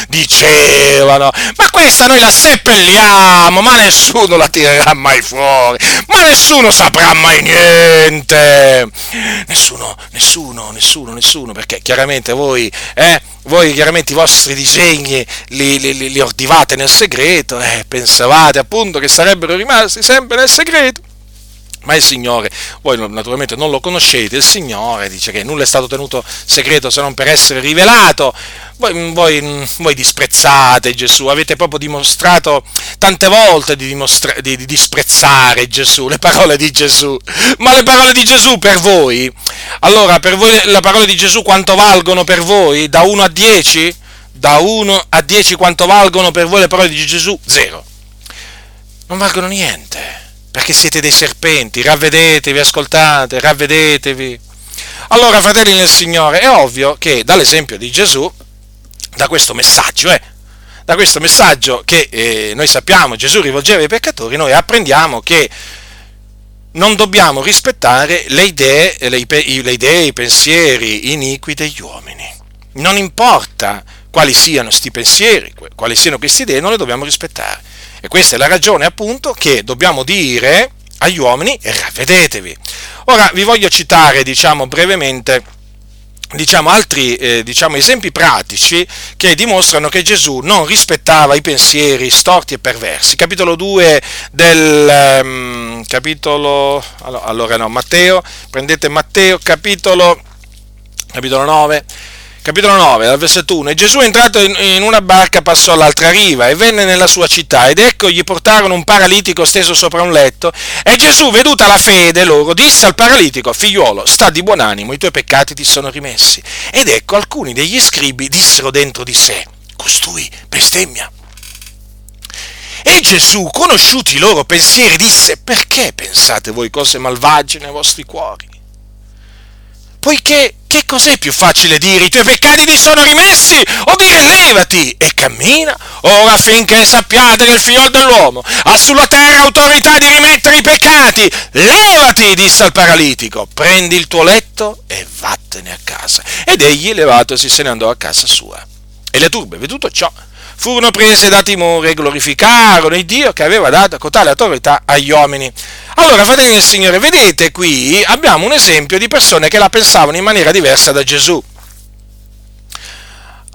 dicevano. Ma questa noi la seppelliamo, ma nessuno la tirerà mai fuori. Ma nessuno saprà mai niente. Nessuno, nessuno, nessuno, nessuno, perché chiaramente voi, eh, voi chiaramente i vostri disegni li, li, li ordivate nel segreto, eh, pensavate appunto che sarebbero rimasti sempre nel segreto. Ma il Signore, voi naturalmente non lo conoscete, il Signore dice che nulla è stato tenuto segreto se non per essere rivelato. Voi, voi, voi disprezzate Gesù, avete proprio dimostrato tante volte di, dimostra- di, di disprezzare Gesù, le parole di Gesù. Ma le parole di Gesù per voi, allora per voi le parole di Gesù quanto valgono per voi? Da 1 a 10? Da 1 a 10 quanto valgono per voi le parole di Gesù? Zero. Non valgono niente perché siete dei serpenti, ravvedetevi, ascoltate, ravvedetevi. Allora, fratelli nel Signore, è ovvio che dall'esempio di Gesù, da questo messaggio, eh, da questo messaggio che eh, noi sappiamo Gesù rivolgeva ai peccatori, noi apprendiamo che non dobbiamo rispettare le idee, le, le idee, i pensieri iniqui degli uomini. Non importa quali siano questi pensieri, quali siano queste idee, non le dobbiamo rispettare. E questa è la ragione appunto che dobbiamo dire agli uomini ravvedetevi. Ora vi voglio citare, diciamo, brevemente diciamo, altri eh, diciamo, esempi pratici che dimostrano che Gesù non rispettava i pensieri storti e perversi. Capitolo 2 del um, capitolo allora no, Matteo, prendete Matteo capitolo capitolo 9 capitolo 9, dal versetto 1, e Gesù entrato in, una barca passò all'altra riva e venne nella sua città ed ecco gli portarono un paralitico steso sopra un letto e Gesù, veduta la fede loro, disse al paralitico, figliuolo, sta di buon animo, i tuoi peccati ti sono rimessi. Ed ecco alcuni degli scribi dissero dentro di sé, costui bestemmia. E Gesù, conosciuti i loro pensieri, disse, perché pensate voi cose malvagie nei vostri cuori? Poiché che cos'è più facile dire? I tuoi peccati ti sono rimessi? O dire levati e cammina? Ora affinché sappiate che il figlio dell'uomo ha sulla terra autorità di rimettere i peccati. Levati disse al paralitico prendi il tuo letto e vattene a casa. Ed egli levatosi se ne andò a casa sua. E le turbe veduto ciò furono prese da timore e glorificarono il Dio che aveva dato cotale autorità agli uomini. Allora, fratelli del Signore, vedete qui abbiamo un esempio di persone che la pensavano in maniera diversa da Gesù.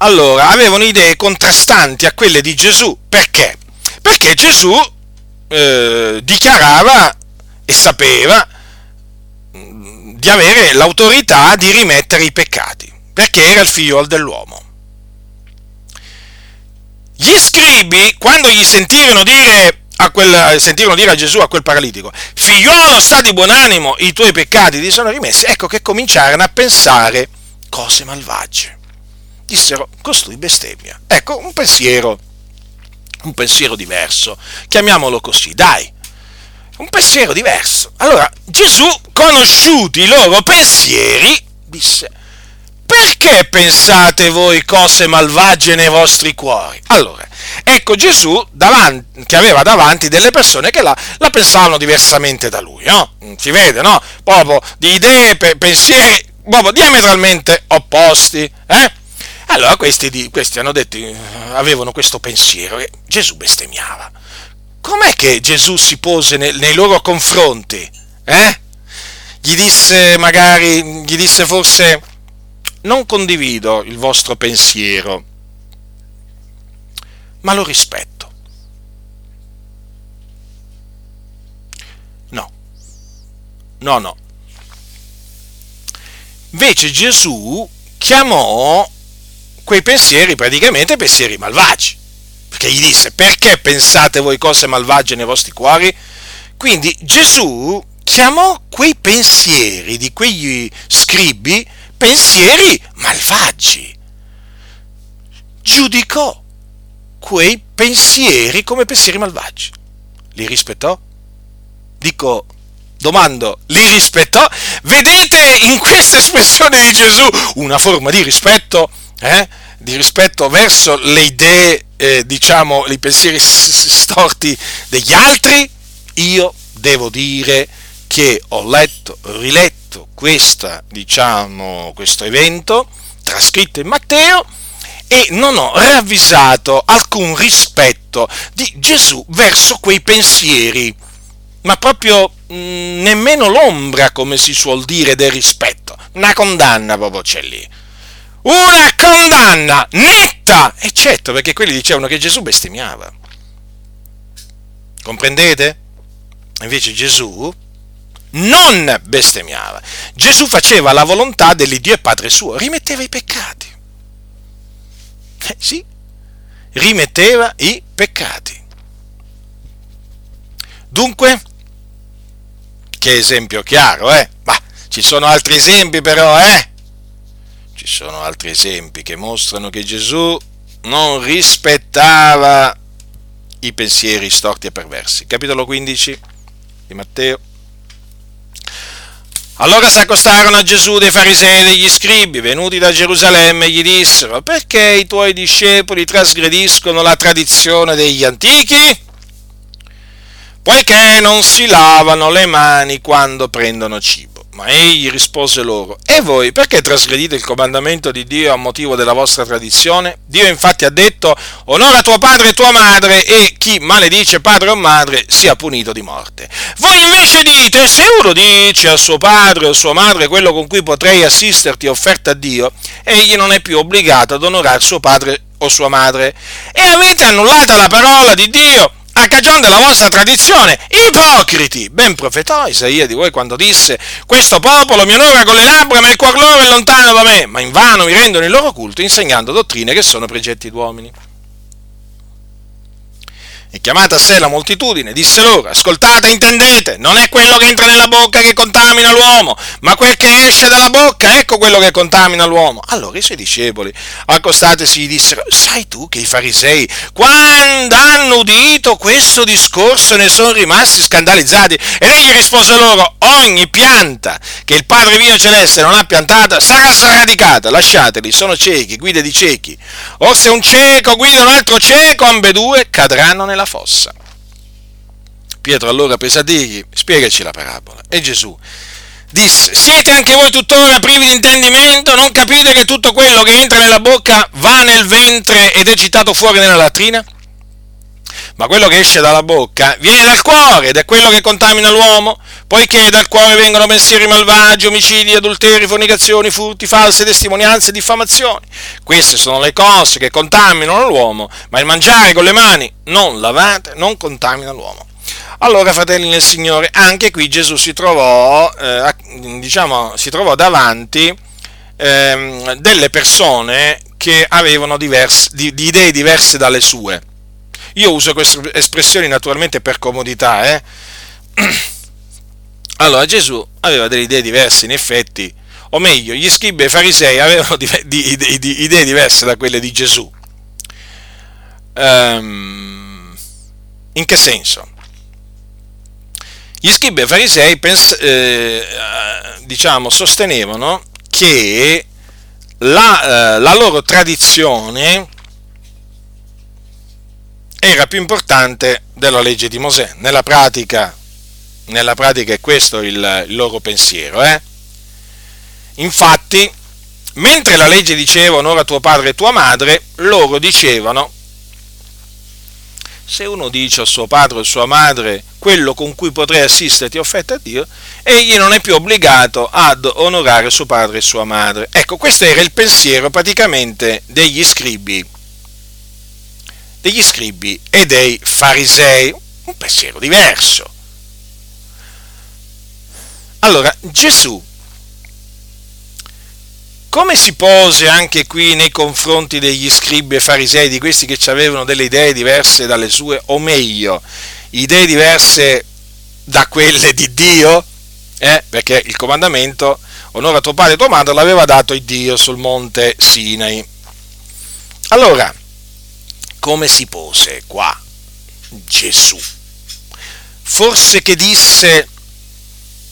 Allora, avevano idee contrastanti a quelle di Gesù. Perché? Perché Gesù eh, dichiarava e sapeva mm, di avere l'autorità di rimettere i peccati, perché era il figlio dell'uomo. Gli scribi, quando gli sentirono dire quel, sentirono dire a Gesù, a quel paralitico, figliolo sta di buon animo, i tuoi peccati ti sono rimessi, ecco che cominciarono a pensare cose malvagie. Dissero, costui bestemmia. Ecco, un pensiero, un pensiero diverso, chiamiamolo così, dai, un pensiero diverso. Allora, Gesù, conosciuti i loro pensieri, disse, perché pensate voi cose malvagie nei vostri cuori? Allora, ecco Gesù davanti, che aveva davanti delle persone che la, la, pensavano diversamente da lui, no? Si vede, no? Proprio di idee, pensieri, proprio diametralmente opposti, eh? Allora questi, questi hanno detto, avevano questo pensiero e Gesù bestemmiava. Com'è che Gesù si pose nei, nei loro confronti? Eh? Gli disse magari, gli disse forse non condivido il vostro pensiero, ma lo rispetto. No, no, no. Invece Gesù chiamò quei pensieri praticamente pensieri malvagi, perché gli disse perché pensate voi cose malvagie nei vostri cuori? Quindi Gesù chiamò quei pensieri di quegli scribi pensieri malvagi. Giudicò quei pensieri come pensieri malvagi. Li rispettò? Dico, domando, li rispettò? Vedete in questa espressione di Gesù una forma di rispetto, eh? di rispetto verso le idee, eh, diciamo, i pensieri storti degli altri? Io devo dire che ho letto, riletto, letto questa, diciamo, questo evento trascritto in Matteo e non ho ravvisato alcun rispetto di Gesù verso quei pensieri, ma proprio mh, mm, nemmeno l'ombra, come si suol dire, del rispetto. Una condanna proprio c'è lì. Una condanna netta! E certo, perché quelli dicevano che Gesù bestemmiava. Comprendete? Invece Gesù non bestemmiava. Gesù faceva la volontà dell'Iddio e Padre suo, rimetteva i peccati. Eh, sì, rimetteva i peccati. Dunque, che esempio chiaro, eh? Ma ci sono altri esempi però, eh? Ci sono altri esempi che mostrano che Gesù non rispettava i pensieri storti e perversi. Capitolo 15 di Matteo. Allora si accostarono a Gesù dei farisei e degli scribi, venuti da Gerusalemme, e gli dissero, perché i tuoi discepoli trasgrediscono la tradizione degli antichi? Poiché non si lavano le mani quando prendono cibo. Ma egli rispose loro, e voi perché trasgredite il comandamento di Dio a motivo della vostra tradizione? Dio infatti ha detto, onora tuo padre e tua madre, e chi maledice padre o madre sia punito di morte. Voi invece dite, se uno dice a suo padre o sua madre quello con cui potrei assisterti offerta a Dio, egli non è più obbligato ad onorare suo padre o sua madre. E avete annullata la parola di Dio a cagione della vostra tradizione, ipocriti! Ben profetò Isaia di voi quando disse, questo popolo mi onora con le labbra, ma il cuor loro è lontano da me, ma invano mi rendono il loro culto insegnando dottrine che sono precetti d'uomini e chiamata a sé la moltitudine, disse loro, ascoltate, intendete, non è quello che entra nella bocca che contamina l'uomo, ma quel che esce dalla bocca, ecco quello che contamina l'uomo. Allora i suoi discepoli, accostatesi, gli dissero, sai tu che i farisei, quando hanno udito questo discorso, ne sono rimasti scandalizzati? Ed egli rispose loro, ogni pianta che il Padre mio celeste non ha piantata sarà sradicata, lasciateli, sono ciechi, guide di ciechi. O se un cieco guida un altro cieco, ambedue cadranno nella nella fossa. Pietro allora prese a dirgli, spiegaci la parabola. E Gesù disse, siete anche voi tuttora privi di intendimento? Non capite che tutto quello che entra nella bocca va nel ventre ed è gettato fuori nella latrina? Ma quello che esce dalla bocca viene dal cuore ed è quello che contamina l'uomo, poiché dal cuore vengono pensieri malvagi, omicidi, adulteri, fornicazioni, furti, false testimonianze diffamazioni. Queste sono le cose che contaminano l'uomo, ma il mangiare con le mani non lavate non contamina l'uomo. Allora, fratelli nel Signore, anche qui Gesù si trovò, eh, diciamo, si trovò davanti eh, delle persone che avevano diverse, di, di idee diverse dalle sue io uso queste espressioni naturalmente per comodità, eh? Allora, Gesù aveva delle idee diverse, in effetti, o meglio, gli scribi e i farisei avevano di, di, di, idee diverse da quelle di Gesù. Um, in che senso? Gli scribi e i farisei pens- eh, diciamo, sostenevano che la, eh, la loro tradizione era più importante della legge di Mosè. Nella pratica, nella pratica è questo il, il loro pensiero. Eh? Infatti, mentre la legge diceva onora tuo padre e tua madre, loro dicevano se uno dice a suo padre o a sua madre quello con cui potrei assisterti offetta a Dio, egli non è più obbligato ad onorare suo padre e sua madre. Ecco, questo era il pensiero praticamente degli scribi degli scribi e dei farisei, un pensiero diverso. Allora, Gesù, come si pose anche qui nei confronti degli scribi e farisei, di questi che avevano delle idee diverse dalle sue, o meglio, idee diverse da quelle di Dio? Eh? Perché il comandamento, onora tuo padre e tua madre, l'aveva dato il Dio sul monte Sinai. Allora, come si pose qua Gesù? Forse che disse,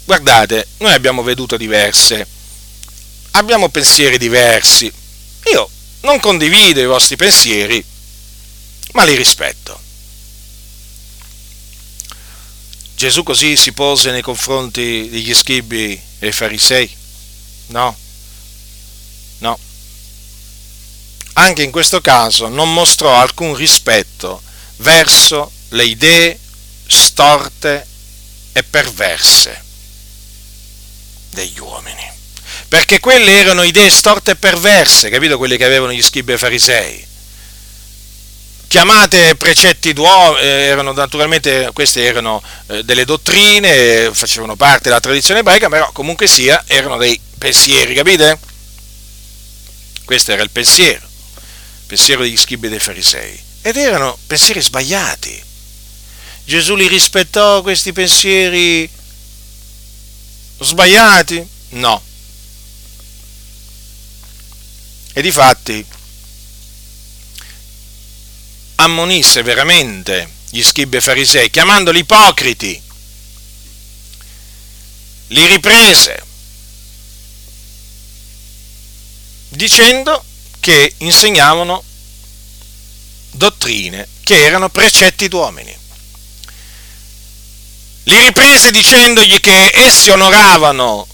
guardate, noi abbiamo vedute diverse, abbiamo pensieri diversi, io non condivido i vostri pensieri, ma li rispetto. Gesù così si pose nei confronti degli scribi e farisei? No, no anche in questo caso non mostrò alcun rispetto verso le idee storte e perverse degli uomini. Perché quelle erano idee storte e perverse, capito? Quelle che avevano gli scribi e farisei. Chiamate precetti d'uomo, eh, erano naturalmente, queste erano eh, delle dottrine, facevano parte della tradizione ebraica, però comunque sia, erano dei pensieri, capite? Questo era il pensiero pensiero degli scribi dei farisei, ed erano pensieri sbagliati. Gesù li rispettò questi pensieri sbagliati? No. E difatti ammonisse veramente gli scribi e farisei, chiamandoli ipocriti. Li riprese, dicendo che insegnavano dottrine che erano precetti d'uomini. Li riprese dicendogli che essi onoravano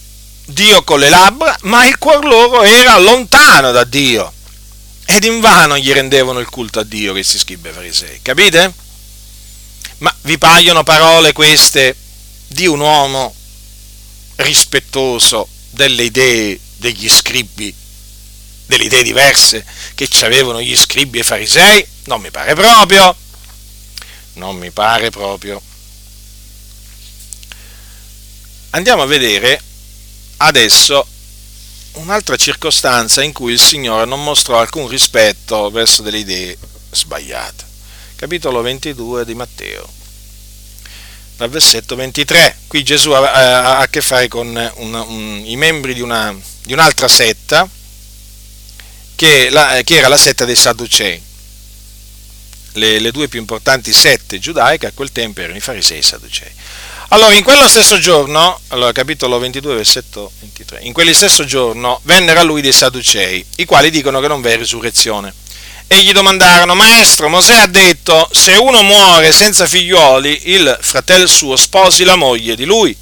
Dio con le labbra, ma il cuor loro era lontano da Dio. Ed invano gli rendevano il culto a Dio questi scribi farisei. Capite? Ma vi paiono parole queste di un uomo rispettoso delle idee degli scribi delle idee diverse che ci avevano gli scribi e i farisei? Non mi pare proprio. Non mi pare proprio. Andiamo a vedere adesso un'altra circostanza in cui il Signore non mostrò alcun rispetto verso delle idee sbagliate. Capitolo 22 di Matteo, dal versetto 23. Qui Gesù ha, a che fare con una, un, i membri di, una, di, un'altra setta, che, la, che, era la setta dei Sadducei. Le, le due più importanti sette giudaiche a quel tempo erano i farisei e i Sadducei. Allora, in quello stesso giorno, allora, capitolo 22, versetto 23, in quello stesso giorno vennero a lui dei Sadducei, i quali dicono che non v'è risurrezione. E gli domandarono, Maestro, Mosè ha detto, se uno muore senza figlioli, il fratello suo sposi la moglie di lui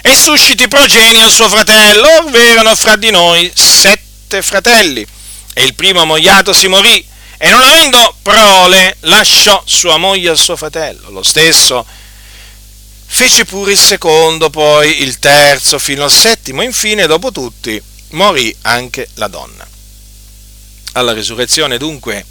e susciti progeni al suo fratello, ovvero fra di noi sette fratelli. E il primo mogliato si morì, e non avendo prole, lasciò sua moglie al suo fratello. Lo stesso Fece pure il secondo, poi il terzo, fino al settimo, infine, dopo tutti, morì anche la donna. Alla risurrezione, dunque,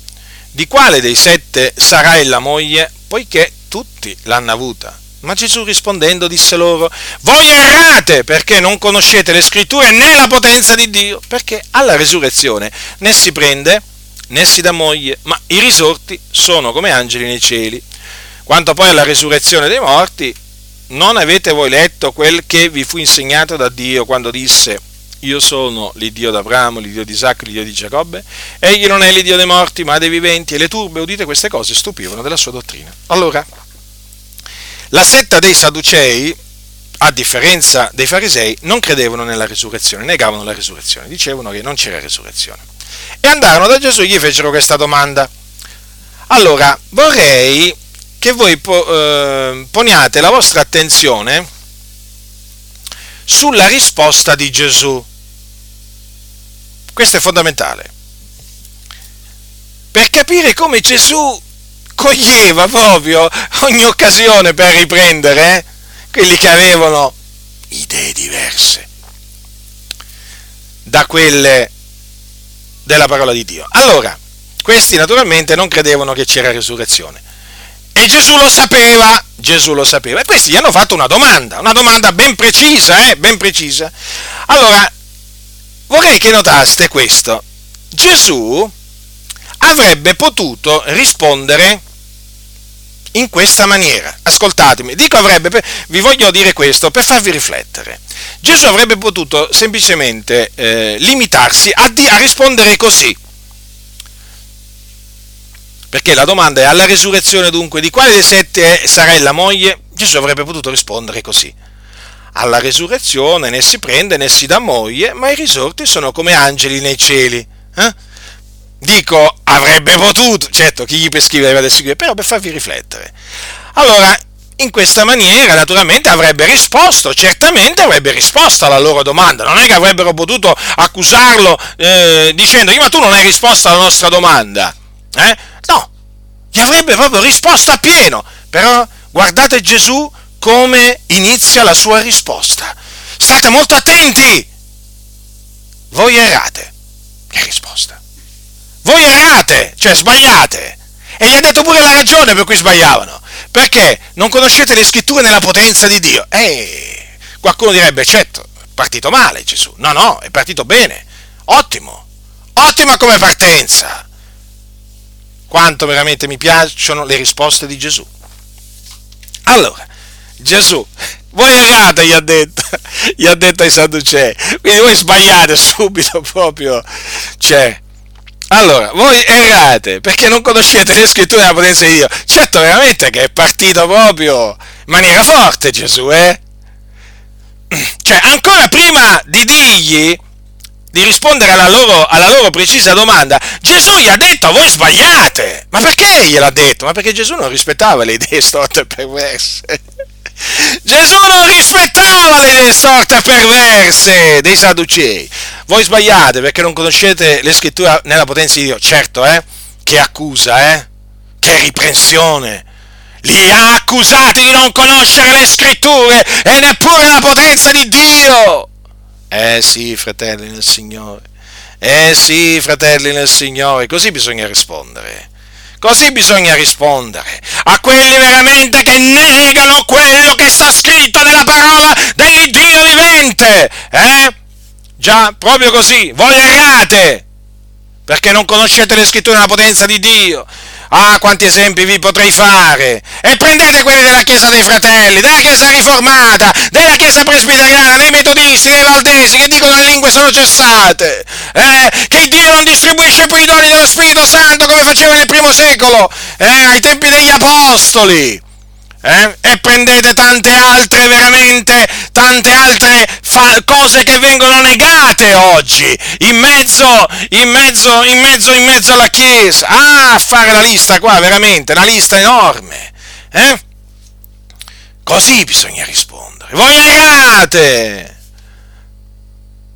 di quale dei sette sarà la moglie, poiché tutti l'hanno avuta? Ma Gesù rispondendo disse loro, voi errate perché non conoscete le scritture né la potenza di Dio, perché alla risurrezione né si prende né si dà moglie, ma i risorti sono come angeli nei cieli. Quanto poi alla risurrezione dei morti, non avete voi letto quel che vi fu insegnato da Dio quando disse io sono l'Iddio d'Abramo, l'Iddio di Isacco, l'Iddio di Giacobbe? Egli non è l'Iddio dei morti, ma dei viventi. E le turbe, udite queste cose, stupivano della sua dottrina. Allora, la setta dei Sadducei, a differenza dei farisei, non credevano nella risurrezione, negavano la risurrezione, dicevano che non c'era risurrezione. E andarono da Gesù e gli fecero questa domanda. Allora, vorrei che voi eh, poniate la vostra attenzione sulla risposta di Gesù. Questo è fondamentale. Per capire come Gesù coglieva proprio ogni occasione per riprendere eh, quelli che avevano idee diverse da quelle della parola di Dio. Allora, questi naturalmente non credevano che c'era risurrezione. E Gesù lo sapeva, Gesù lo sapeva. E questi gli hanno fatto una domanda, una domanda ben precisa, eh, ben precisa. Allora, vorrei che notaste questo. Gesù avrebbe potuto rispondere in questa maniera. Ascoltatemi, dico avrebbe, vi voglio dire questo per farvi riflettere. Gesù avrebbe potuto semplicemente eh, limitarsi a, di, a rispondere così. Perché la domanda è alla risurrezione dunque di quale dei sette sarà la moglie? Gesù avrebbe potuto rispondere così. Alla risurrezione né si prende né si dà moglie, ma i risorti sono come angeli nei cieli. Eh? Dico, avrebbe potuto, certo, chi gli per scrivere deve scrivere, però per farvi riflettere. Allora, in questa maniera naturalmente avrebbe risposto, certamente avrebbe risposto alla loro domanda, non è che avrebbero potuto accusarlo eh, dicendogli ma tu non hai risposto alla nostra domanda. Eh? No, gli avrebbe proprio risposto a pieno. Però guardate Gesù come inizia la sua risposta. State molto attenti. Voi errate. Che risposta? Voi errate, cioè sbagliate. E gli ha detto pure la ragione per cui sbagliavano. Perché non conoscete le scritture nella potenza di Dio. E qualcuno direbbe, certo, è partito male Gesù. No, no, è partito bene. Ottimo. Ottima come partenza quanto veramente mi piacciono le risposte di Gesù. Allora, Gesù, voi errate, gli ha detto, gli ha detto ai Sadducei, quindi voi sbagliate subito proprio, cioè, allora, voi errate perché non conoscete le scritture della potenza di Dio. Certo, veramente che è partito proprio in maniera forte Gesù, eh? Cioè, ancora prima di dirgli di rispondere alla loro, alla loro, precisa domanda, Gesù gli ha detto voi sbagliate. Ma perché gliel'ha detto? Ma perché Gesù non rispettava le idee storte e perverse. Gesù non rispettava le idee storte e perverse dei Sadducei. Voi sbagliate perché non conoscete le scritture nella potenza di Dio. Certo, eh? Che accusa, eh? Che riprensione. Li ha accusati di non conoscere le scritture e neppure la potenza di Dio. Eh sì, fratelli nel Signore. Eh sì, fratelli nel Signore, così bisogna rispondere. Così bisogna rispondere a quelli veramente che negano quello che sta scritto nella parola dell'Iddio vivente. Eh? Già, proprio così. Voi errate perché non conoscete le scritture nella potenza di Dio. Ah, quanti esempi vi potrei fare! E prendete quelli della Chiesa dei Fratelli, della Chiesa Riformata, della Chiesa Presbiteriana, dei Metodisti, dei Valdesi, che dicono le lingue sono cessate, eh? che Dio non distribuisce più i doni dello Spirito Santo come faceva nel primo secolo, eh? ai tempi degli Apostoli. Eh? E prendete tante altre, veramente, tante altre fa- cose che vengono negate oggi, in mezzo, in mezzo, in mezzo, in mezzo alla Chiesa. Ah, fare la lista qua, veramente, una lista enorme. Eh? Così bisogna rispondere. Voi negate!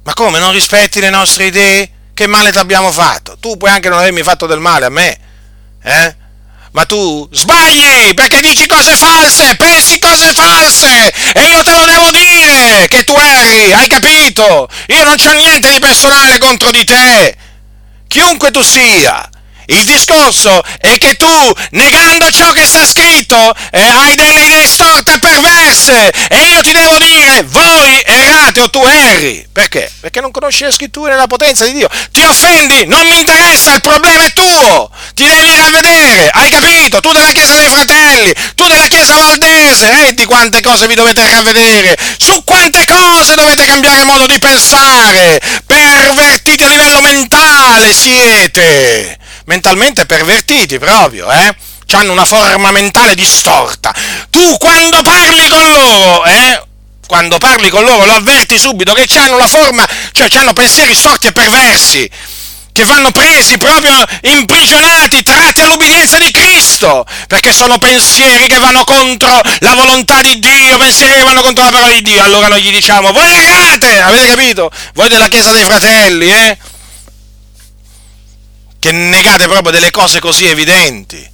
Ma come, non rispetti le nostre idee? Che male ti abbiamo fatto? Tu puoi anche non avermi fatto del male a me, eh? Ma tu sbagli perché dici cose false, pensi cose false e io te lo devo dire che tu erri, hai capito? Io non c'ho niente di personale contro di te, chiunque tu sia. Il discorso è che tu, negando ciò che sta scritto, eh, hai delle idee storte e perverse. E io ti devo dire, voi errate o tu erri. Perché? Perché non conosci le scritture e la potenza di Dio. Ti offendi, non mi interessa, il problema è tuo. Ti devi ravvedere, hai capito? Tu della Chiesa dei Fratelli, tu della Chiesa Valdese, eh, di quante cose vi dovete ravvedere. Su quante cose dovete cambiare modo di pensare. Pervertiti a livello mentale siete mentalmente pervertiti proprio, eh? Hanno una forma mentale distorta. Tu quando parli con loro, eh? Quando parli con loro lo avverti subito che hanno la forma, cioè hanno pensieri storti e perversi che vanno presi proprio imprigionati, tratti all'ubbidienza di Cristo, perché sono pensieri che vanno contro la volontà di Dio, pensieri che vanno contro la parola di Dio. Allora noi gli diciamo, voi errate, avete capito? Voi della Chiesa dei Fratelli, eh? Che negate proprio delle cose così evidenti.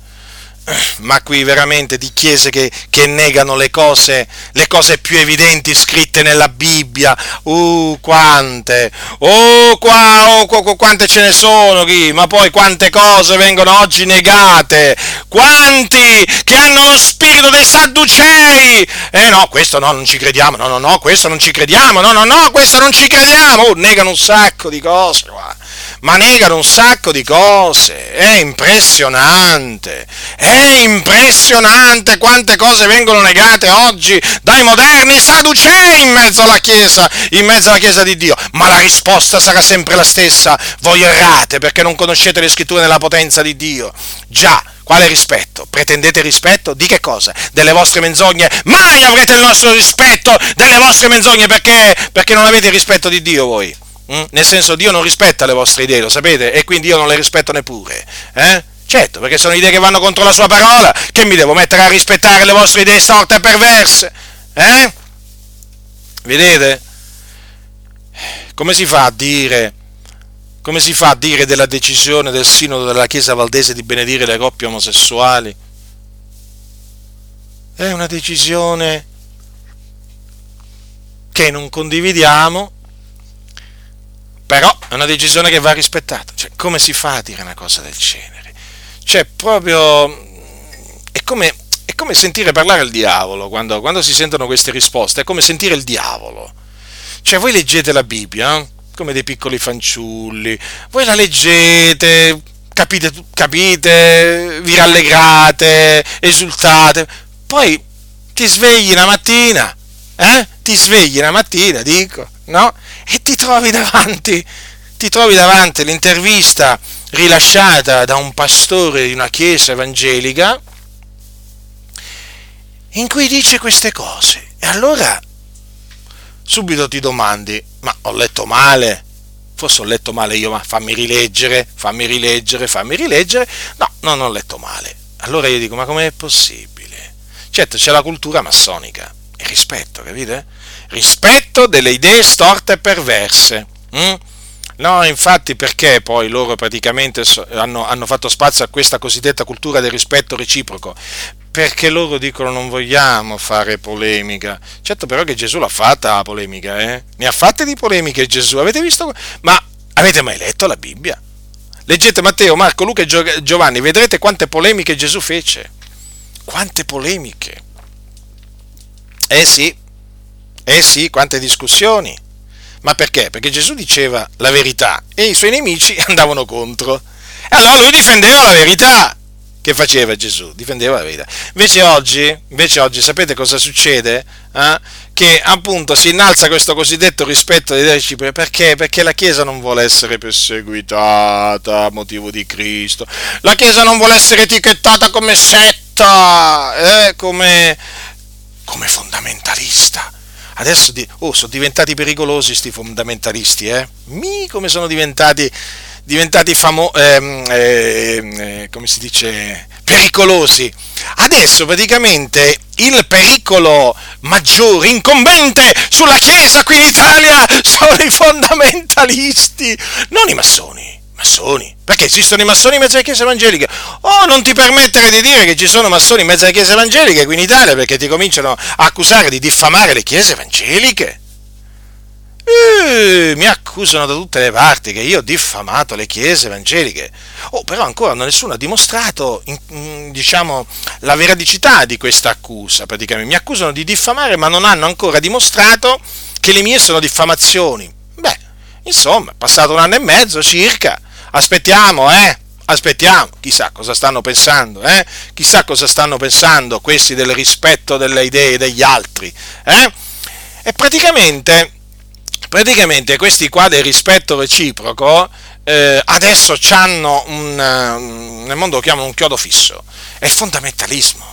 Ma qui veramente di chiese che, che negano le cose, le cose più evidenti scritte nella Bibbia. Uh, quante! Oh, qua, oh, qua, quante ce ne sono qui! Ma poi quante cose vengono oggi negate! Quanti che hanno lo spirito dei sadducei! Eh no, questo no, non ci crediamo, no, no, no, questo non ci crediamo, no, no, no, questo non ci crediamo! Oh, negano un sacco di cose qua ma negano un sacco di cose, è impressionante, è impressionante quante cose vengono negate oggi dai moderni saducei in mezzo alla Chiesa, in mezzo alla Chiesa di Dio, ma la risposta sarà sempre la stessa, voi errate perché non conoscete le scritture nella potenza di Dio, già, quale rispetto? Pretendete rispetto? Di che cosa? Delle vostre menzogne? Mai avrete il nostro rispetto delle vostre menzogne perché, perché non avete il rispetto di Dio voi. Mm? Nel senso, Dio non rispetta le vostre idee, lo sapete? E quindi io non le rispetto neppure. Eh? Certo, perché sono idee che vanno contro la sua parola, che mi devo mettere a rispettare le vostre idee storte e perverse. Eh? Vedete? Come si fa a dire, come si fa a dire della decisione del sinodo della Chiesa Valdese di benedire le coppie omosessuali? È una decisione che non condividiamo, però è una decisione che va rispettata. Cioè, come si fa a dire una cosa del genere? Cioè, proprio... È come, è come sentire parlare il diavolo quando, quando, si sentono queste risposte, è come sentire il diavolo. Cioè, voi leggete la Bibbia, eh? come dei piccoli fanciulli, voi la leggete, capite, capite, vi rallegrate, esultate, poi ti svegli una mattina, eh? Ti svegli una mattina, dico, no? E ti trovi davanti, ti trovi davanti l'intervista rilasciata da un pastore di una chiesa evangelica in cui dice queste cose. E allora subito ti domandi, ma ho letto male? Forse ho letto male io, ma fammi rileggere, fammi rileggere, fammi rileggere. No, non ho letto male. Allora io dico, ma com'è possibile? Certo, c'è la cultura massonica, il rispetto, capite? Rispetto delle idee storte e perverse. Mm? No, infatti perché poi loro praticamente hanno, hanno, fatto spazio a questa cosiddetta cultura del rispetto reciproco? Perché loro dicono non vogliamo fare polemica. Certo però che Gesù l'ha fatta la polemica, eh? Ne ha fatte di polemiche Gesù, avete visto? Ma avete mai letto la Bibbia? Leggete Matteo, Marco, Luca e Giovanni, vedrete quante polemiche Gesù fece. Quante polemiche. Eh sì, eh sì, quante discussioni. Ma perché? Perché Gesù diceva la verità e i suoi nemici andavano contro. E allora lui difendeva la verità. Che faceva Gesù? Difendeva la verità. Invece oggi, invece oggi sapete cosa succede? Eh? Che appunto si innalza questo cosiddetto rispetto dei reciproci. Perché? Perché la Chiesa non vuole essere perseguitata a motivo di Cristo. La Chiesa non vuole essere etichettata come setta, eh? come, come fondamentalista Adesso oh, sono diventati pericolosi questi fondamentalisti, eh? Mi come sono diventati, diventati famosi, ehm, eh, come si dice, pericolosi. Adesso praticamente il pericolo maggiore, incombente sulla Chiesa qui in Italia sono i fondamentalisti, non i massoni massoni? Perché esistono i massoni in mezzo alle chiese evangeliche? Oh, non ti permettere di dire che ci sono massoni in mezzo alle chiese evangeliche qui in Italia perché ti cominciano a accusare di diffamare le chiese evangeliche. Eh, mi accusano da tutte le parti che io ho diffamato le chiese evangeliche. Oh, però ancora nessuno ha dimostrato, diciamo, la veridicità di questa accusa. Praticamente mi accusano di diffamare, ma non hanno ancora dimostrato che le mie sono diffamazioni. Beh, insomma, è passato un anno e mezzo circa Aspettiamo, eh? Aspettiamo, chissà cosa stanno pensando, eh? Chissà cosa stanno pensando questi del rispetto delle idee degli altri, eh? E praticamente, praticamente questi qua del rispetto reciproco eh, adesso hanno un, nel mondo lo chiamano un chiodo fisso, è il fondamentalismo,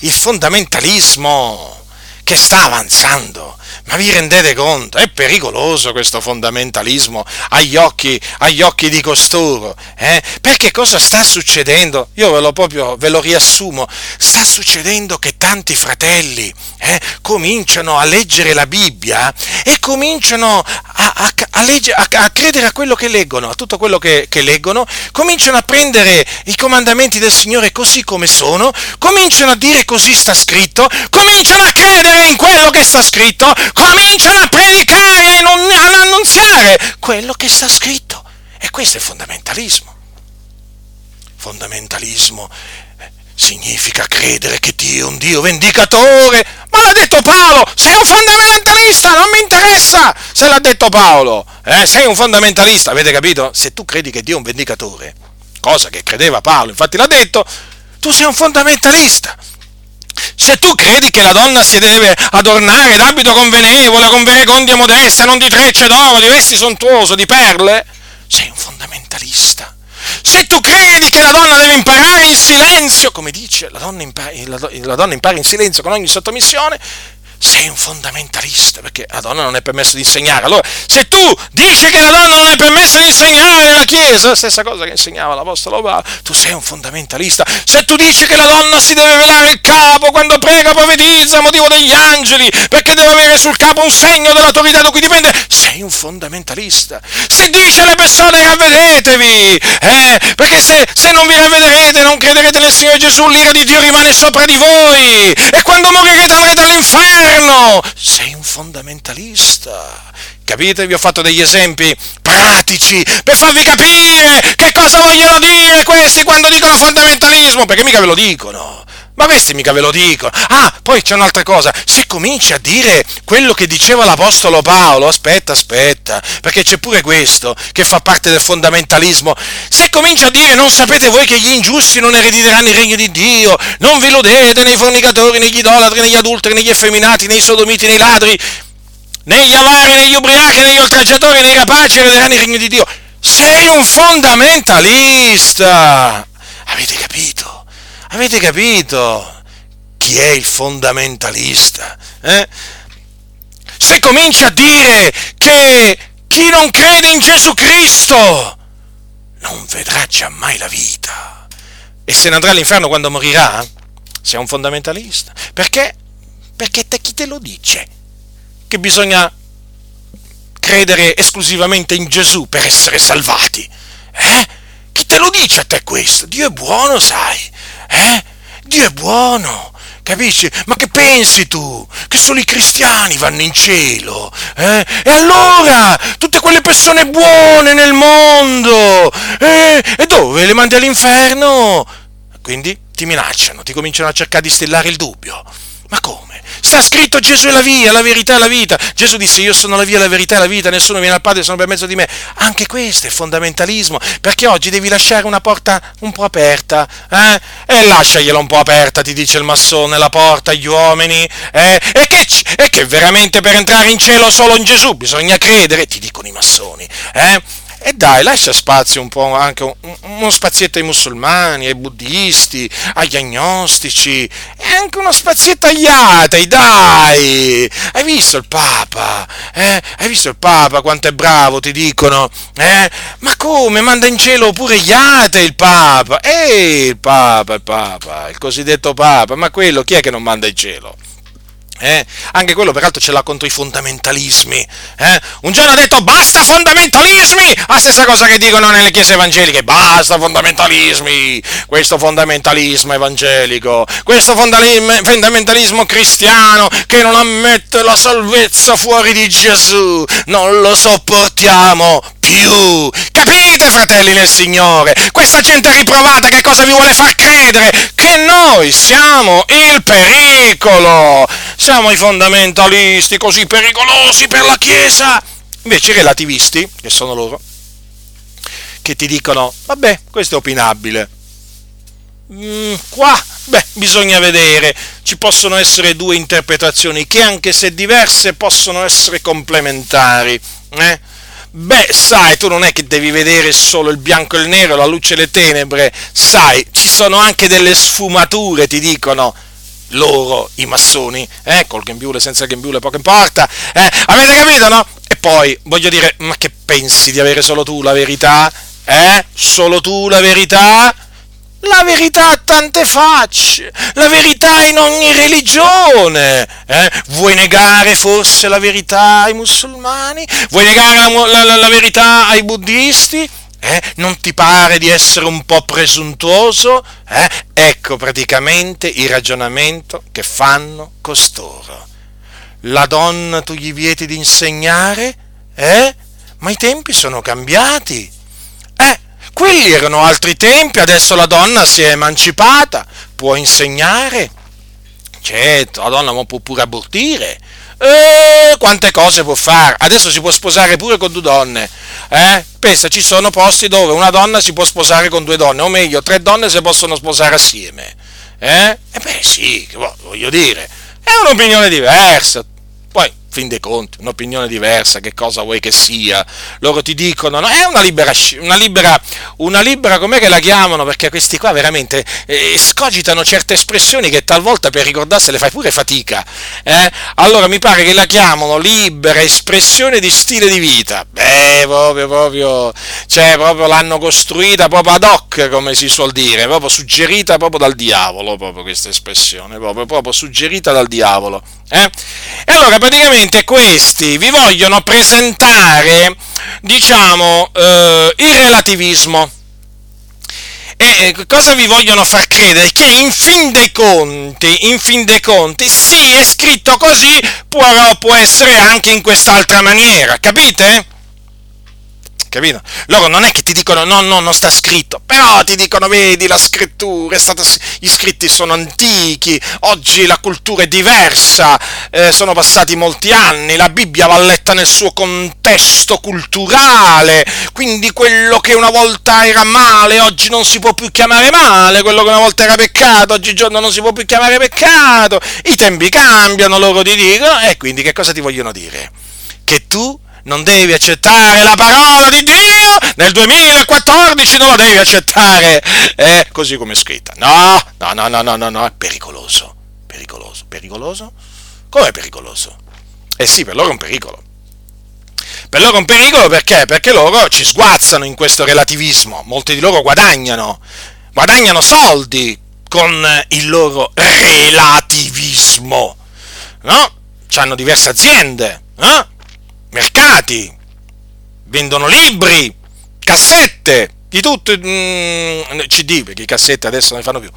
il fondamentalismo che sta avanzando ma vi rendete conto? È pericoloso questo fondamentalismo agli occhi, agli occhi di costoro. Eh? Perché cosa sta succedendo? Io ve lo proprio ve lo riassumo. Sta succedendo che tanti fratelli eh, cominciano a leggere la Bibbia e cominciano a, a, a, legge, a, credere a quello che leggono, a tutto quello che, che leggono, cominciano a prendere i comandamenti del Signore così come sono, cominciano a dire così sta scritto, cominciano a credere in quello che sta scritto, cominciano a predicare e ad annunziare quello che sta scritto. E questo è fondamentalismo. Fondamentalismo eh, significa credere che Dio è un Dio vendicatore. Ma l'ha detto Paolo, sei un fondamentalista, non mi interessa se l'ha detto Paolo. Eh, sei un fondamentalista, avete capito? Se tu credi che Dio è un vendicatore, cosa che credeva Paolo, infatti l'ha detto, tu sei un fondamentalista. Se tu credi che la donna si deve adornare d'abito convenevole, con verecondia modesta, non di trecce d'oro, di vesti sontuoso, di perle, sei un fondamentalista. Se tu credi che la donna deve imparare in silenzio, come dice, la donna, impara, la, la donna impara in silenzio con ogni sottomissione, sei un fondamentalista, perché la donna non è permesso di insegnare. Allora, se tu dici che la donna non è permesso di insegnare nella Chiesa, stessa cosa che insegnava l'Apostolo Paolo, tu sei un fondamentalista. Se tu dici che la donna si deve velare il capo quando prega, profetizza motivo degli angeli, perché deve avere sul capo un segno dell'autorità da cui dipende, sei un fondamentalista. Se dici alle persone ravvedetevi, eh, perché se, se non vi ravvederete, non crederete nel Signore Gesù, l'ira di Dio rimane sopra di voi, e quando morirete andrete all'inferno governo, sei un fondamentalista. Capite? Vi ho fatto degli esempi pratici per farvi capire che cosa vogliono dire questi quando dicono fondamentalismo, perché mica ve lo dicono. Ma questi mica ve lo dicono. Ah, poi c'è un'altra cosa. Se cominci a dire quello che diceva l'Apostolo Paolo, aspetta, aspetta, perché c'è pure questo che fa parte del fondamentalismo. Se cominci a dire non sapete voi che gli ingiusti non erediteranno il regno di Dio, non vi ludete nei fornicatori, negli idolatri, negli adulteri, negli effeminati, nei sodomiti, nei ladri, negli avari, negli ubriachi, negli oltraggiatori, nei rapaci erederanno il regno di Dio. Sei un fondamentalista. Avete capito? Avete capito chi è il fondamentalista? Eh? Se cominci a dire che chi non crede in Gesù Cristo non vedrà mai la vita e se ne andrà all'inferno quando morirà, sei un fondamentalista. Perché? Perché te chi te lo dice? Che bisogna credere esclusivamente in Gesù per essere salvati. Eh? Chi te lo dice a te questo? Dio è buono, sai. Eh? Dio è buono. capisci? Ma che pensi tu? Che solo i cristiani vanno in cielo? Eh? E allora, tutte quelle persone buone nel mondo, eh? e dove? Le mandi all'inferno? Quindi ti minacciano, ti cominciano a cercare di stellare il dubbio. Ma come? Sta scritto Gesù è la via, la verità e la vita. Gesù disse io sono la via, la verità e la vita, nessuno viene al Padre se non per mezzo di me. Anche questo è fondamentalismo, perché oggi devi lasciare una porta un po' aperta. Eh? E lasciagliela un po' aperta, ti dice il massone, la porta agli uomini. Eh? E, che, e che veramente per entrare in cielo solo in Gesù bisogna credere, ti dicono i massoni. Eh? E dai, lascia spazio un po' anche uno spazietto ai musulmani, ai buddisti, agli agnostici, e anche uno spazietto agli atei, dai! Hai visto il Papa? Eh? Hai visto il Papa quanto è bravo, ti dicono? Eh? Ma come? Manda in cielo pure gli atei il Papa? Eh, il Papa, il Papa, il cosiddetto Papa, ma quello chi è che non manda in cielo? Eh? Anche quello peraltro ce l'ha contro i fondamentalismi. Eh? Un giorno ha detto basta fondamentalismi! La stessa cosa che dicono nelle chiese evangeliche, basta fondamentalismi! Questo fondamentalismo evangelico, questo fondamentalismo cristiano che non ammette la salvezza fuori di Gesù, non lo sopportiamo più. Capite, fratelli nel Signore? Questa gente riprovata che cosa vi vuole far credere? Che noi siamo il pericolo. Siamo i fondamentalisti così pericolosi per la Chiesa. Invece i relativisti, che sono loro, che ti dicono, vabbè, questo è opinabile. Mm, qua, beh, bisogna vedere, ci possono essere due interpretazioni che anche se diverse possono essere complementari. Eh? Beh, sai, tu non è che devi vedere solo il bianco e il nero, la luce e le tenebre, sai, ci sono anche delle sfumature, ti dicono loro, i massoni, eh, col grembiule, senza il grembiule, poco importa, eh, avete capito, no? E poi, voglio dire, ma che pensi di avere solo tu la verità? Eh? Solo tu la verità? La verità ha tante facce, la verità in ogni religione. Eh? Vuoi negare forse la verità ai musulmani? Vuoi negare la, la, la verità ai buddisti? Eh? Non ti pare di essere un po' presuntuoso? Eh? Ecco praticamente il ragionamento che fanno costoro. La donna tu gli vieti di insegnare? Eh? Ma i tempi sono cambiati. Eh? Quelli erano altri tempi, adesso la donna si è emancipata, può insegnare. Certo, la donna può pure abortire. Eh, quante cose può fare? Adesso si può sposare pure con due donne. Eh? Pensa, ci sono posti dove una donna si può sposare con due donne, o meglio, tre donne si possono sposare assieme. Eh? E beh sì, voglio dire, è un'opinione diversa fin dei conti, un'opinione diversa, che cosa vuoi che sia. Loro ti dicono, no, è una libera, una libera, una libera, com'è che la chiamano? Perché questi qua veramente eh, scogitano certe espressioni che talvolta per ricordarsele fai pure fatica. Eh? Allora mi pare che la chiamano libera espressione di stile di vita. Beh, proprio, proprio, cioè proprio l'hanno costruita proprio ad hoc, come si suol dire, proprio suggerita proprio dal diavolo, proprio questa espressione, proprio, proprio suggerita dal diavolo. Eh? E allora praticamente questi vi vogliono presentare, diciamo, eh, il relativismo. E cosa vi vogliono far credere? Che in fin dei conti, in fin dei conti, sì, è scritto così, però può essere anche in quest'altra maniera, capite? Capito? Loro non è che ti dicono no, no, non sta scritto, però ti dicono vedi la scrittura, stata, gli scritti sono antichi, oggi la cultura è diversa, eh, sono passati molti anni, la Bibbia va letta nel suo contesto culturale, quindi quello che una volta era male oggi non si può più chiamare male, quello che una volta era peccato oggigiorno non si può più chiamare peccato, i tempi cambiano, loro ti dicono, e quindi che cosa ti vogliono dire? Che tu non devi accettare la parola di Dio. Nel 2014 non la devi accettare. Eh, così come è scritta. No no no no no no no è pericoloso. Pericoloso pericoloso? Come è pericoloso? Eh sì per loro è un pericolo. Per loro è un pericolo perché? Perché loro ci sguazzano in questo relativismo, molti di loro guadagnano, guadagnano soldi con il loro relativismo, no? Hanno diverse aziende, no? Mercati, vendono libri, cassette, di tutto, mm, CD, perché cassette adesso non ne fanno più.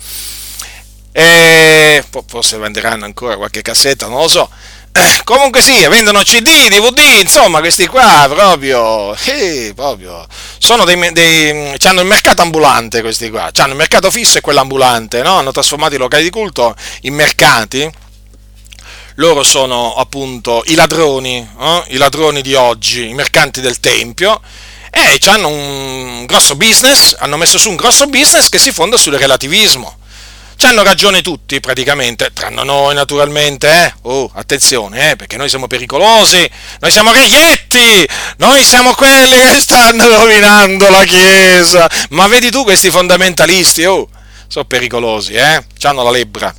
e forse venderanno ancora qualche cassetta, non lo so. Eh, comunque sì, vendono CD, DVD, insomma, questi qua proprio, eh, proprio sono dei, dei hanno il mercato ambulante questi qua, hanno il mercato fisso e quello ambulante, no? Hanno trasformato i locali di culto in mercati. Loro sono appunto i ladroni, eh? i ladroni di oggi, i mercanti del tempio e hanno un grosso business, hanno messo su un grosso business che si fonda sul relativismo. Ci hanno ragione tutti praticamente, tranne noi naturalmente, eh? Oh, attenzione, eh, perché noi siamo pericolosi, noi siamo reietti, noi siamo quelli che stanno rovinando la Chiesa. Ma vedi tu questi fondamentalisti, oh, sono pericolosi, eh? Hanno la lebbra.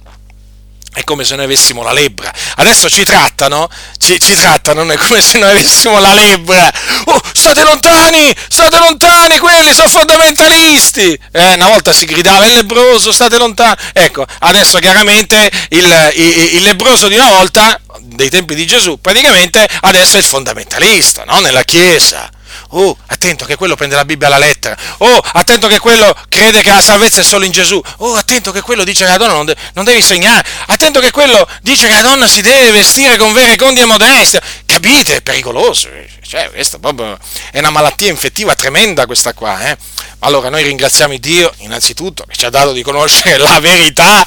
È come se noi avessimo la lebbra. Adesso ci trattano, ci, ci trattano come se noi avessimo la lebbra. Oh, state lontani, state lontani, quelli sono fondamentalisti. Eh, una volta si gridava il lebroso, state lontani. Ecco, adesso chiaramente il, il, il lebroso di una volta, dei tempi di Gesù, praticamente adesso è il fondamentalista, no? Nella Chiesa. Oh, attento che quello prende la Bibbia alla lettera. Oh, attento che quello crede che la salvezza è solo in Gesù. Oh, attento che quello dice che la donna non, de- non deve insegnare. Attento che quello dice che la donna si deve vestire con vere conti e modestia. Capite? È pericoloso. Cioè, questa proprio è una malattia infettiva tremenda questa qua, eh? Allora, noi ringraziamo Dio, innanzitutto, che ci ha dato di conoscere la verità.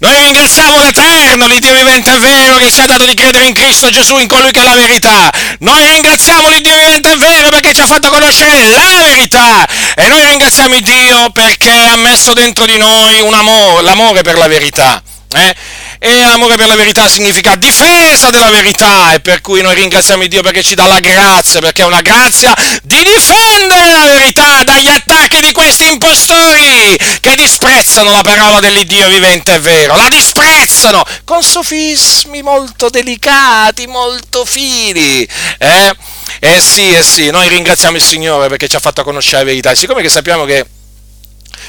Noi ringraziamo l'Eterno, l'Iddio vivente e vero, che ci ha dato di credere in Cristo Gesù, in colui che è la verità. Noi ringraziamo l'Iddio vivente e vero perché ci ha fatto conoscere la verità. E noi ringraziamo Dio perché ha messo dentro di noi un amore, l'amore per la verità. Eh? E amore per la verità significa difesa della verità e per cui noi ringraziamo Dio perché ci dà la grazia, perché è una grazia di difendere la verità dagli attacchi di questi impostori che disprezzano la parola dell'Iddio vivente e vero, la disprezzano con sofismi molto delicati, molto fini. Eh? eh sì, eh sì, noi ringraziamo il Signore perché ci ha fatto conoscere la verità e siccome che sappiamo che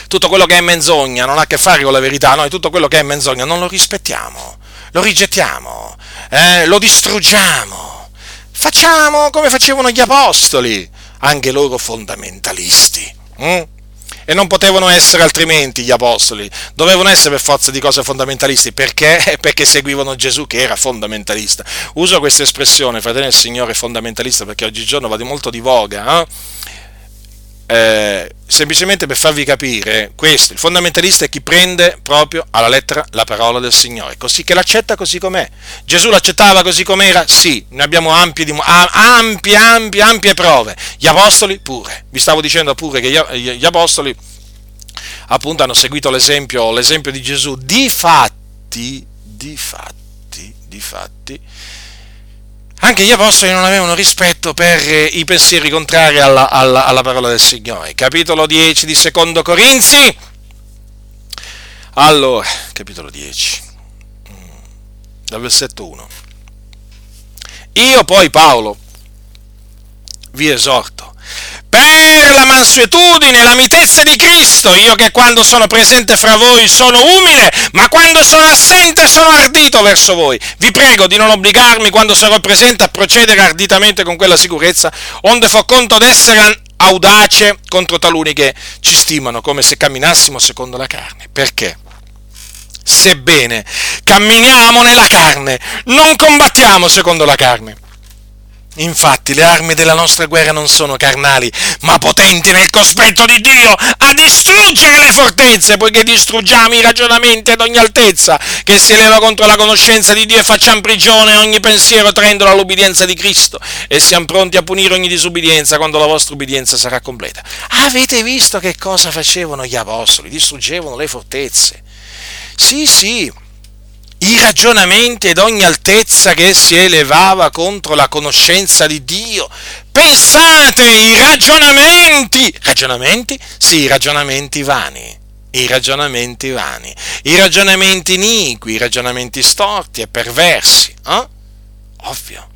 tutto quello che è menzogna non ha a che fare con la verità, noi tutto quello che è menzogna non lo rispettiamo, lo rigettiamo, eh, lo distruggiamo. Facciamo come facevano gli apostoli, anche loro fondamentalisti. Hm? E non potevano essere altrimenti gli apostoli, dovevano essere per forza di cose fondamentalisti, perché? Perché seguivano Gesù che era fondamentalista. Uso questa espressione, fratello del Signore, fondamentalista, perché oggigiorno va di molto di voga. Eh? Eh, semplicemente per farvi capire questo, il fondamentalista è chi prende proprio alla lettera la parola del Signore, così che l'accetta così com'è. Gesù l'accettava così com'era? Sì, noi abbiamo ampie, ampie, ampie, ampie prove. Gli apostoli pure. Vi stavo dicendo pure che gli, apostoli appunto hanno seguito l'esempio, l'esempio di Gesù. Di fatti, di fatti, di fatti, anche gli apostoli non avevano rispetto per eh, i pensieri contrari alla, alla, alla parola del Signore. Capitolo 10 di Secondo Corinzi. Allora, capitolo 10, mm, dal versetto 1. Io poi, Paolo, vi esorto per la mansuetudine la mitezza di Cristo, io che quando sono presente fra voi sono umile, ma quando sono assente sono ardito verso voi. Vi prego di non obbligarmi quando sarò presente a procedere arditamente con quella sicurezza, onde fo conto d'essere audace contro taluni che ci stimano come se camminassimo secondo la carne. Perché? Sebbene camminiamo nella carne, non combattiamo secondo la carne Infatti le armi della nostra guerra non sono carnali, ma potenti nel cospetto di Dio a distruggere le fortezze, poiché distruggiamo i ragionamenti ad ogni altezza che si eleva contro la conoscenza di Dio e facciamo prigione ogni pensiero traendolo all'ubbidienza di Cristo e siamo pronti a punire ogni disubbidienza quando la vostra ubbidienza sarà completa. Avete visto che cosa facevano gli apostoli? Distruggevano le fortezze. Sì, sì, i ragionamenti ed ogni altezza che si elevava contro la conoscenza di Dio. Pensate, i ragionamenti, ragionamenti? Sì, i ragionamenti vani, i ragionamenti vani, i ragionamenti iniqui, i ragionamenti storti e perversi. Eh? Ovvio.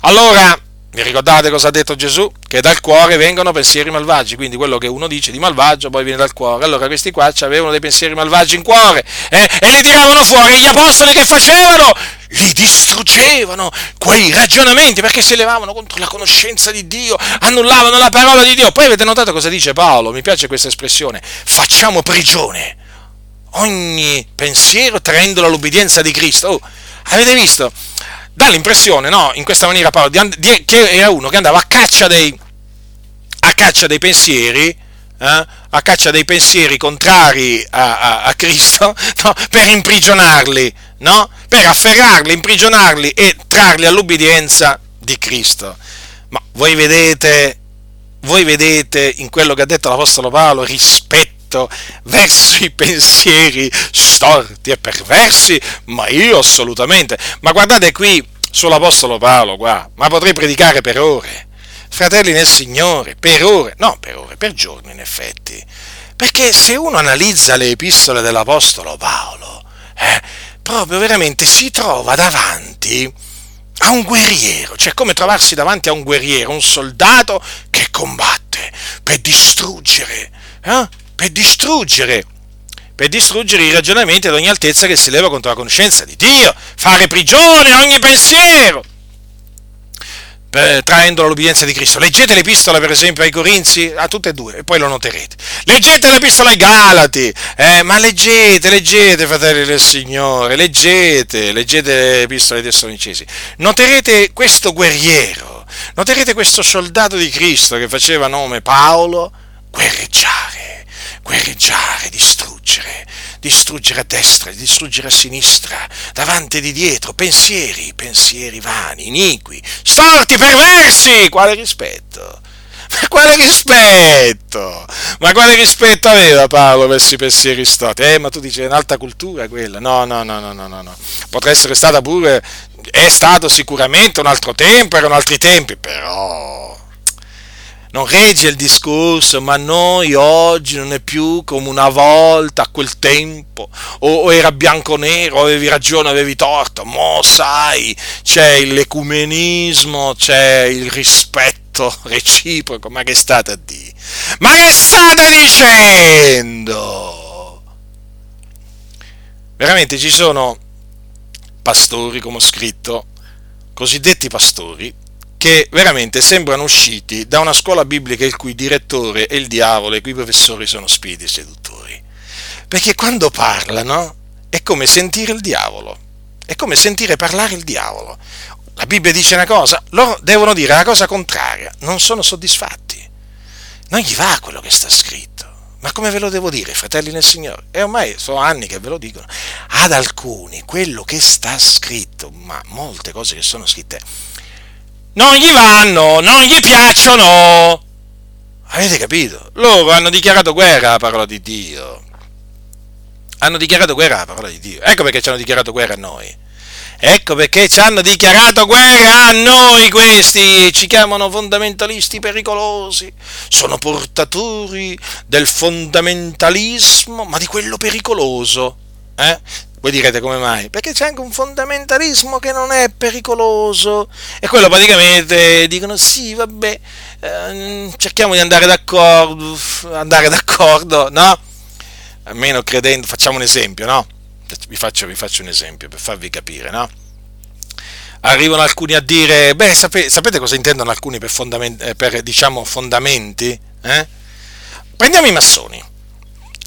Allora, vi ricordate cosa ha detto Gesù? Che dal cuore vengono pensieri malvagi, quindi quello che uno dice di malvagio poi viene dal cuore. Allora questi qua avevano dei pensieri malvagi in cuore eh? e li tiravano fuori. Gli apostoli che facevano? Li distruggevano quei ragionamenti perché si elevavano contro la conoscenza di Dio, annullavano la parola di Dio. Poi avete notato cosa dice Paolo? Mi piace questa espressione. Facciamo prigione ogni pensiero traendolo all'obbedienza di Cristo. Oh, avete visto? Dà l'impressione, no, in questa maniera Paolo, di, di, che era uno che andava a caccia dei, a caccia dei pensieri, eh, a caccia dei pensieri contrari a, a, a Cristo, no, per imprigionarli, no? per afferrarli, imprigionarli e trarli all'obbedienza di Cristo. Ma voi vedete, voi vedete in quello che ha detto l'Apostolo Paolo rispetto verso i pensieri storti e perversi? Ma io assolutamente. Ma guardate qui sull'Apostolo Paolo, qua, ma potrei predicare per ore. Fratelli nel Signore, per ore, no per ore, per giorni in effetti. Perché se uno analizza le epistole dell'Apostolo Paolo, eh, proprio veramente si trova davanti a un guerriero, cioè come trovarsi davanti a un guerriero, un soldato che combatte per distruggere, eh? Per distruggere, per distruggere i ragionamenti ad ogni altezza che si leva contro la conoscenza di Dio, fare prigione a ogni pensiero traendolo all'obbedienza di Cristo. Leggete l'epistola, per esempio, ai Corinzi, a tutte e due, e poi lo noterete. Leggete l'epistola ai Galati, eh, ma leggete, leggete, fratelli del Signore, leggete, leggete l'epistola ai Tessalonicesi. Noterete questo guerriero, noterete questo soldato di Cristo che faceva nome Paolo, guerreggiare, guerreggiare, distruggere distruggere a destra, distruggere a sinistra, davanti e di dietro, pensieri, pensieri vani, iniqui, storti, perversi, quale rispetto? Ma quale rispetto? Ma quale rispetto aveva Paolo verso i pensieri storti? Eh, ma tu dici è un'alta cultura quella? No, no, no, no, no, no. Potrà essere stata pure, è stato sicuramente un altro tempo, erano altri tempi, però non regge il discorso, ma noi oggi non è più come una volta, a quel tempo, o, o era bianco-nero, avevi ragione, avevi torto, mo sai, c'è l'ecumenismo, c'è il rispetto reciproco, ma che state a dire? Ma che state dicendo? Veramente ci sono pastori, come ho scritto, cosiddetti pastori, che veramente sembrano usciti da una scuola biblica il cui direttore è il diavolo e i cui professori sono spiriti seduttori. Perché quando parlano è come sentire il diavolo, è come sentire parlare il diavolo. La Bibbia dice una cosa, loro devono dire la cosa contraria, non sono soddisfatti. Non gli va quello che sta scritto. Ma come ve lo devo dire, fratelli nel Signore? E ormai sono anni che ve lo dicono. Ad alcuni quello che sta scritto, ma molte cose che sono scritte, non gli vanno, non gli piacciono. Avete capito? Loro hanno dichiarato guerra alla parola di Dio. Hanno dichiarato guerra alla parola di Dio. Ecco perché ci hanno dichiarato guerra a noi. Ecco perché ci hanno dichiarato guerra a noi questi, ci chiamano fondamentalisti pericolosi, sono portatori del fondamentalismo, ma di quello pericoloso. Eh? Voi direte come mai? Perché c'è anche un fondamentalismo che non è pericoloso. E quello praticamente dicono sì, vabbè, eh, cerchiamo di andare d'accordo, andare d'accordo, no? Almeno credendo, facciamo un esempio, no? Vi faccio, vi faccio un esempio per farvi capire, no? Arrivano alcuni a dire, beh, sapete, sapete cosa intendono alcuni per, fondament- per diciamo, fondamenti? Eh? Prendiamo i massoni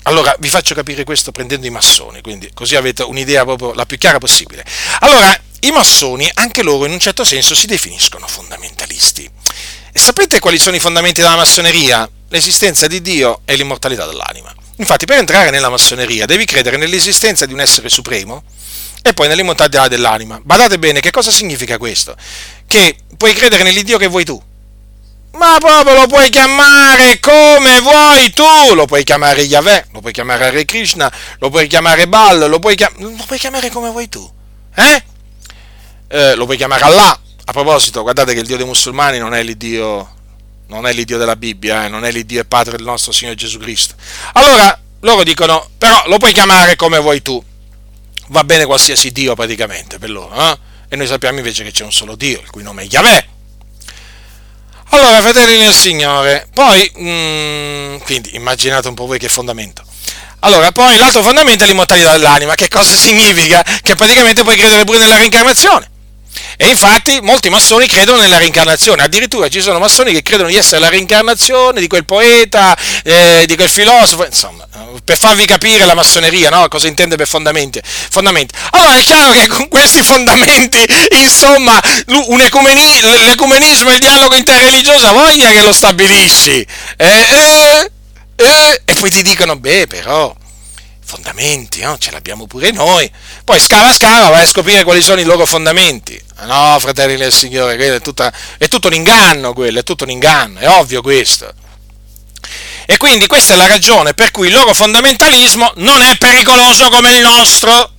allora vi faccio capire questo prendendo i massoni, quindi così avete un'idea proprio la più chiara possibile. Allora, i massoni, anche loro in un certo senso, si definiscono fondamentalisti. E sapete quali sono i fondamenti della massoneria? L'esistenza di Dio e l'immortalità dell'anima. Infatti, per entrare nella massoneria devi credere nell'esistenza di un essere supremo e poi nell'immortalità dell'anima. Badate bene, che cosa significa questo? Che puoi credere nell'Iddio che vuoi tu, ma proprio lo puoi chiamare come vuoi tu, lo puoi chiamare Yahweh, lo puoi chiamare Hare Krishna, lo puoi chiamare Baal, lo puoi, chiam- lo puoi chiamare come vuoi tu, eh? eh? Lo puoi chiamare Allah. A proposito, guardate che il Dio dei musulmani non è l'Iddio, non è l'Iddio della Bibbia, eh? non è l'Iddio e Padre del nostro Signore Gesù Cristo. Allora, loro dicono, però lo puoi chiamare come vuoi tu. Va bene qualsiasi Dio praticamente per loro, eh? E noi sappiamo invece che c'è un solo Dio, il cui nome è Yahweh allora, fratelli nel Signore, poi, mm, quindi immaginate un po' voi che fondamento. Allora, poi l'altro fondamento è l'immortalità dell'anima. Che cosa significa? Che praticamente puoi credere pure nella reincarnazione. E infatti molti massoni credono nella reincarnazione, addirittura ci sono massoni che credono di essere la reincarnazione di quel poeta, eh, di quel filosofo, insomma, per farvi capire la massoneria, no? cosa intende per fondamenti. fondamenti. Allora è chiaro che con questi fondamenti, insomma, ecumeni, l'ecumenismo e il dialogo interreligioso ha voglia che lo stabilisci. Eh, eh, eh, e poi ti dicono, beh, però fondamenti, no? ce l'abbiamo pure noi. Poi scava scava vai a scoprire quali sono i loro fondamenti. No, fratelli del Signore, è, tutta, è tutto un inganno quello, è tutto un inganno, è ovvio questo. E quindi questa è la ragione per cui il loro fondamentalismo non è pericoloso come il nostro.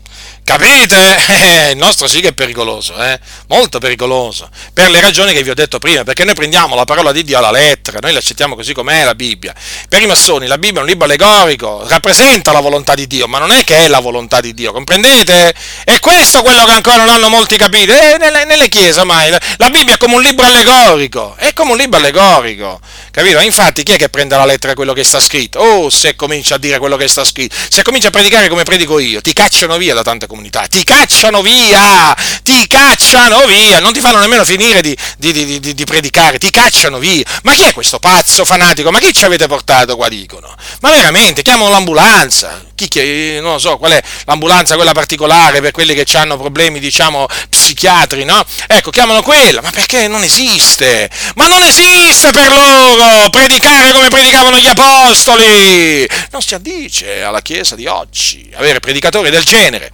Capite? Il nostro sì che è pericoloso, eh? molto pericoloso, per le ragioni che vi ho detto prima, perché noi prendiamo la parola di Dio alla lettera, noi l'accettiamo così com'è la Bibbia. Per i massoni la Bibbia è un libro allegorico, rappresenta la volontà di Dio, ma non è che è la volontà di Dio, comprendete? E questo è quello che ancora non hanno molti capito. Eh, nelle, nelle, chiese ormai la Bibbia è come un libro allegorico, è come un libro allegorico, capito? Infatti chi è che prende la lettera quello che sta scritto? Oh, se comincia a dire quello che sta scritto, se comincia a predicare come predico io, ti cacciano via da tante comunità, ti cacciano via, ti cacciano via, non ti fanno nemmeno finire di, di, di, di, predicare, ti cacciano via. Ma chi è questo pazzo fanatico? Ma chi ci avete portato qua, dicono? Ma veramente, chiamano l'ambulanza, chi, non lo so, qual è l'ambulanza, quella particolare per quelli che hanno problemi, diciamo, psichiatri, no? Ecco, chiamano quella, ma perché non esiste? Ma non esiste per loro predicare come predicavano gli apostoli! Non si addice alla Chiesa di oggi avere predicatori del genere.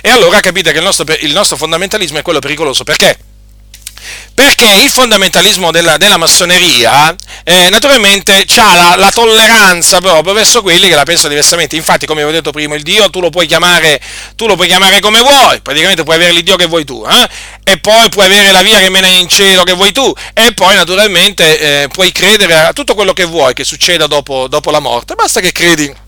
E allora capite che il nostro, il nostro fondamentalismo è quello pericoloso. Perché? Perché il fondamentalismo della, della massoneria eh, naturalmente ha la, la, tolleranza proprio verso quelli che la pensano diversamente. Infatti, come vi ho detto prima, il Dio tu lo puoi chiamare, lo puoi chiamare come vuoi, praticamente puoi avere l'Iddio che vuoi tu, eh? e poi puoi avere la via che mena in cielo che vuoi tu, e poi naturalmente eh, puoi credere a tutto quello che vuoi che succeda dopo, dopo la morte, basta che credi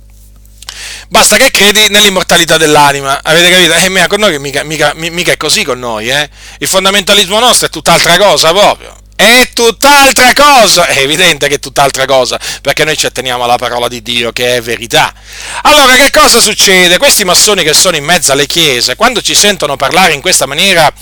Basta che credi nell'immortalità dell'anima, avete capito? E eh, con noi mica, mica, mica è così con noi, eh? Il fondamentalismo nostro è tutt'altra cosa proprio è tutt'altra cosa. È evidente che è tutt'altra cosa, perché noi ci atteniamo alla parola di Dio che è verità. Allora, che cosa succede? Questi massoni che sono in mezzo alle chiese, quando ci sentono parlare in questa maniera,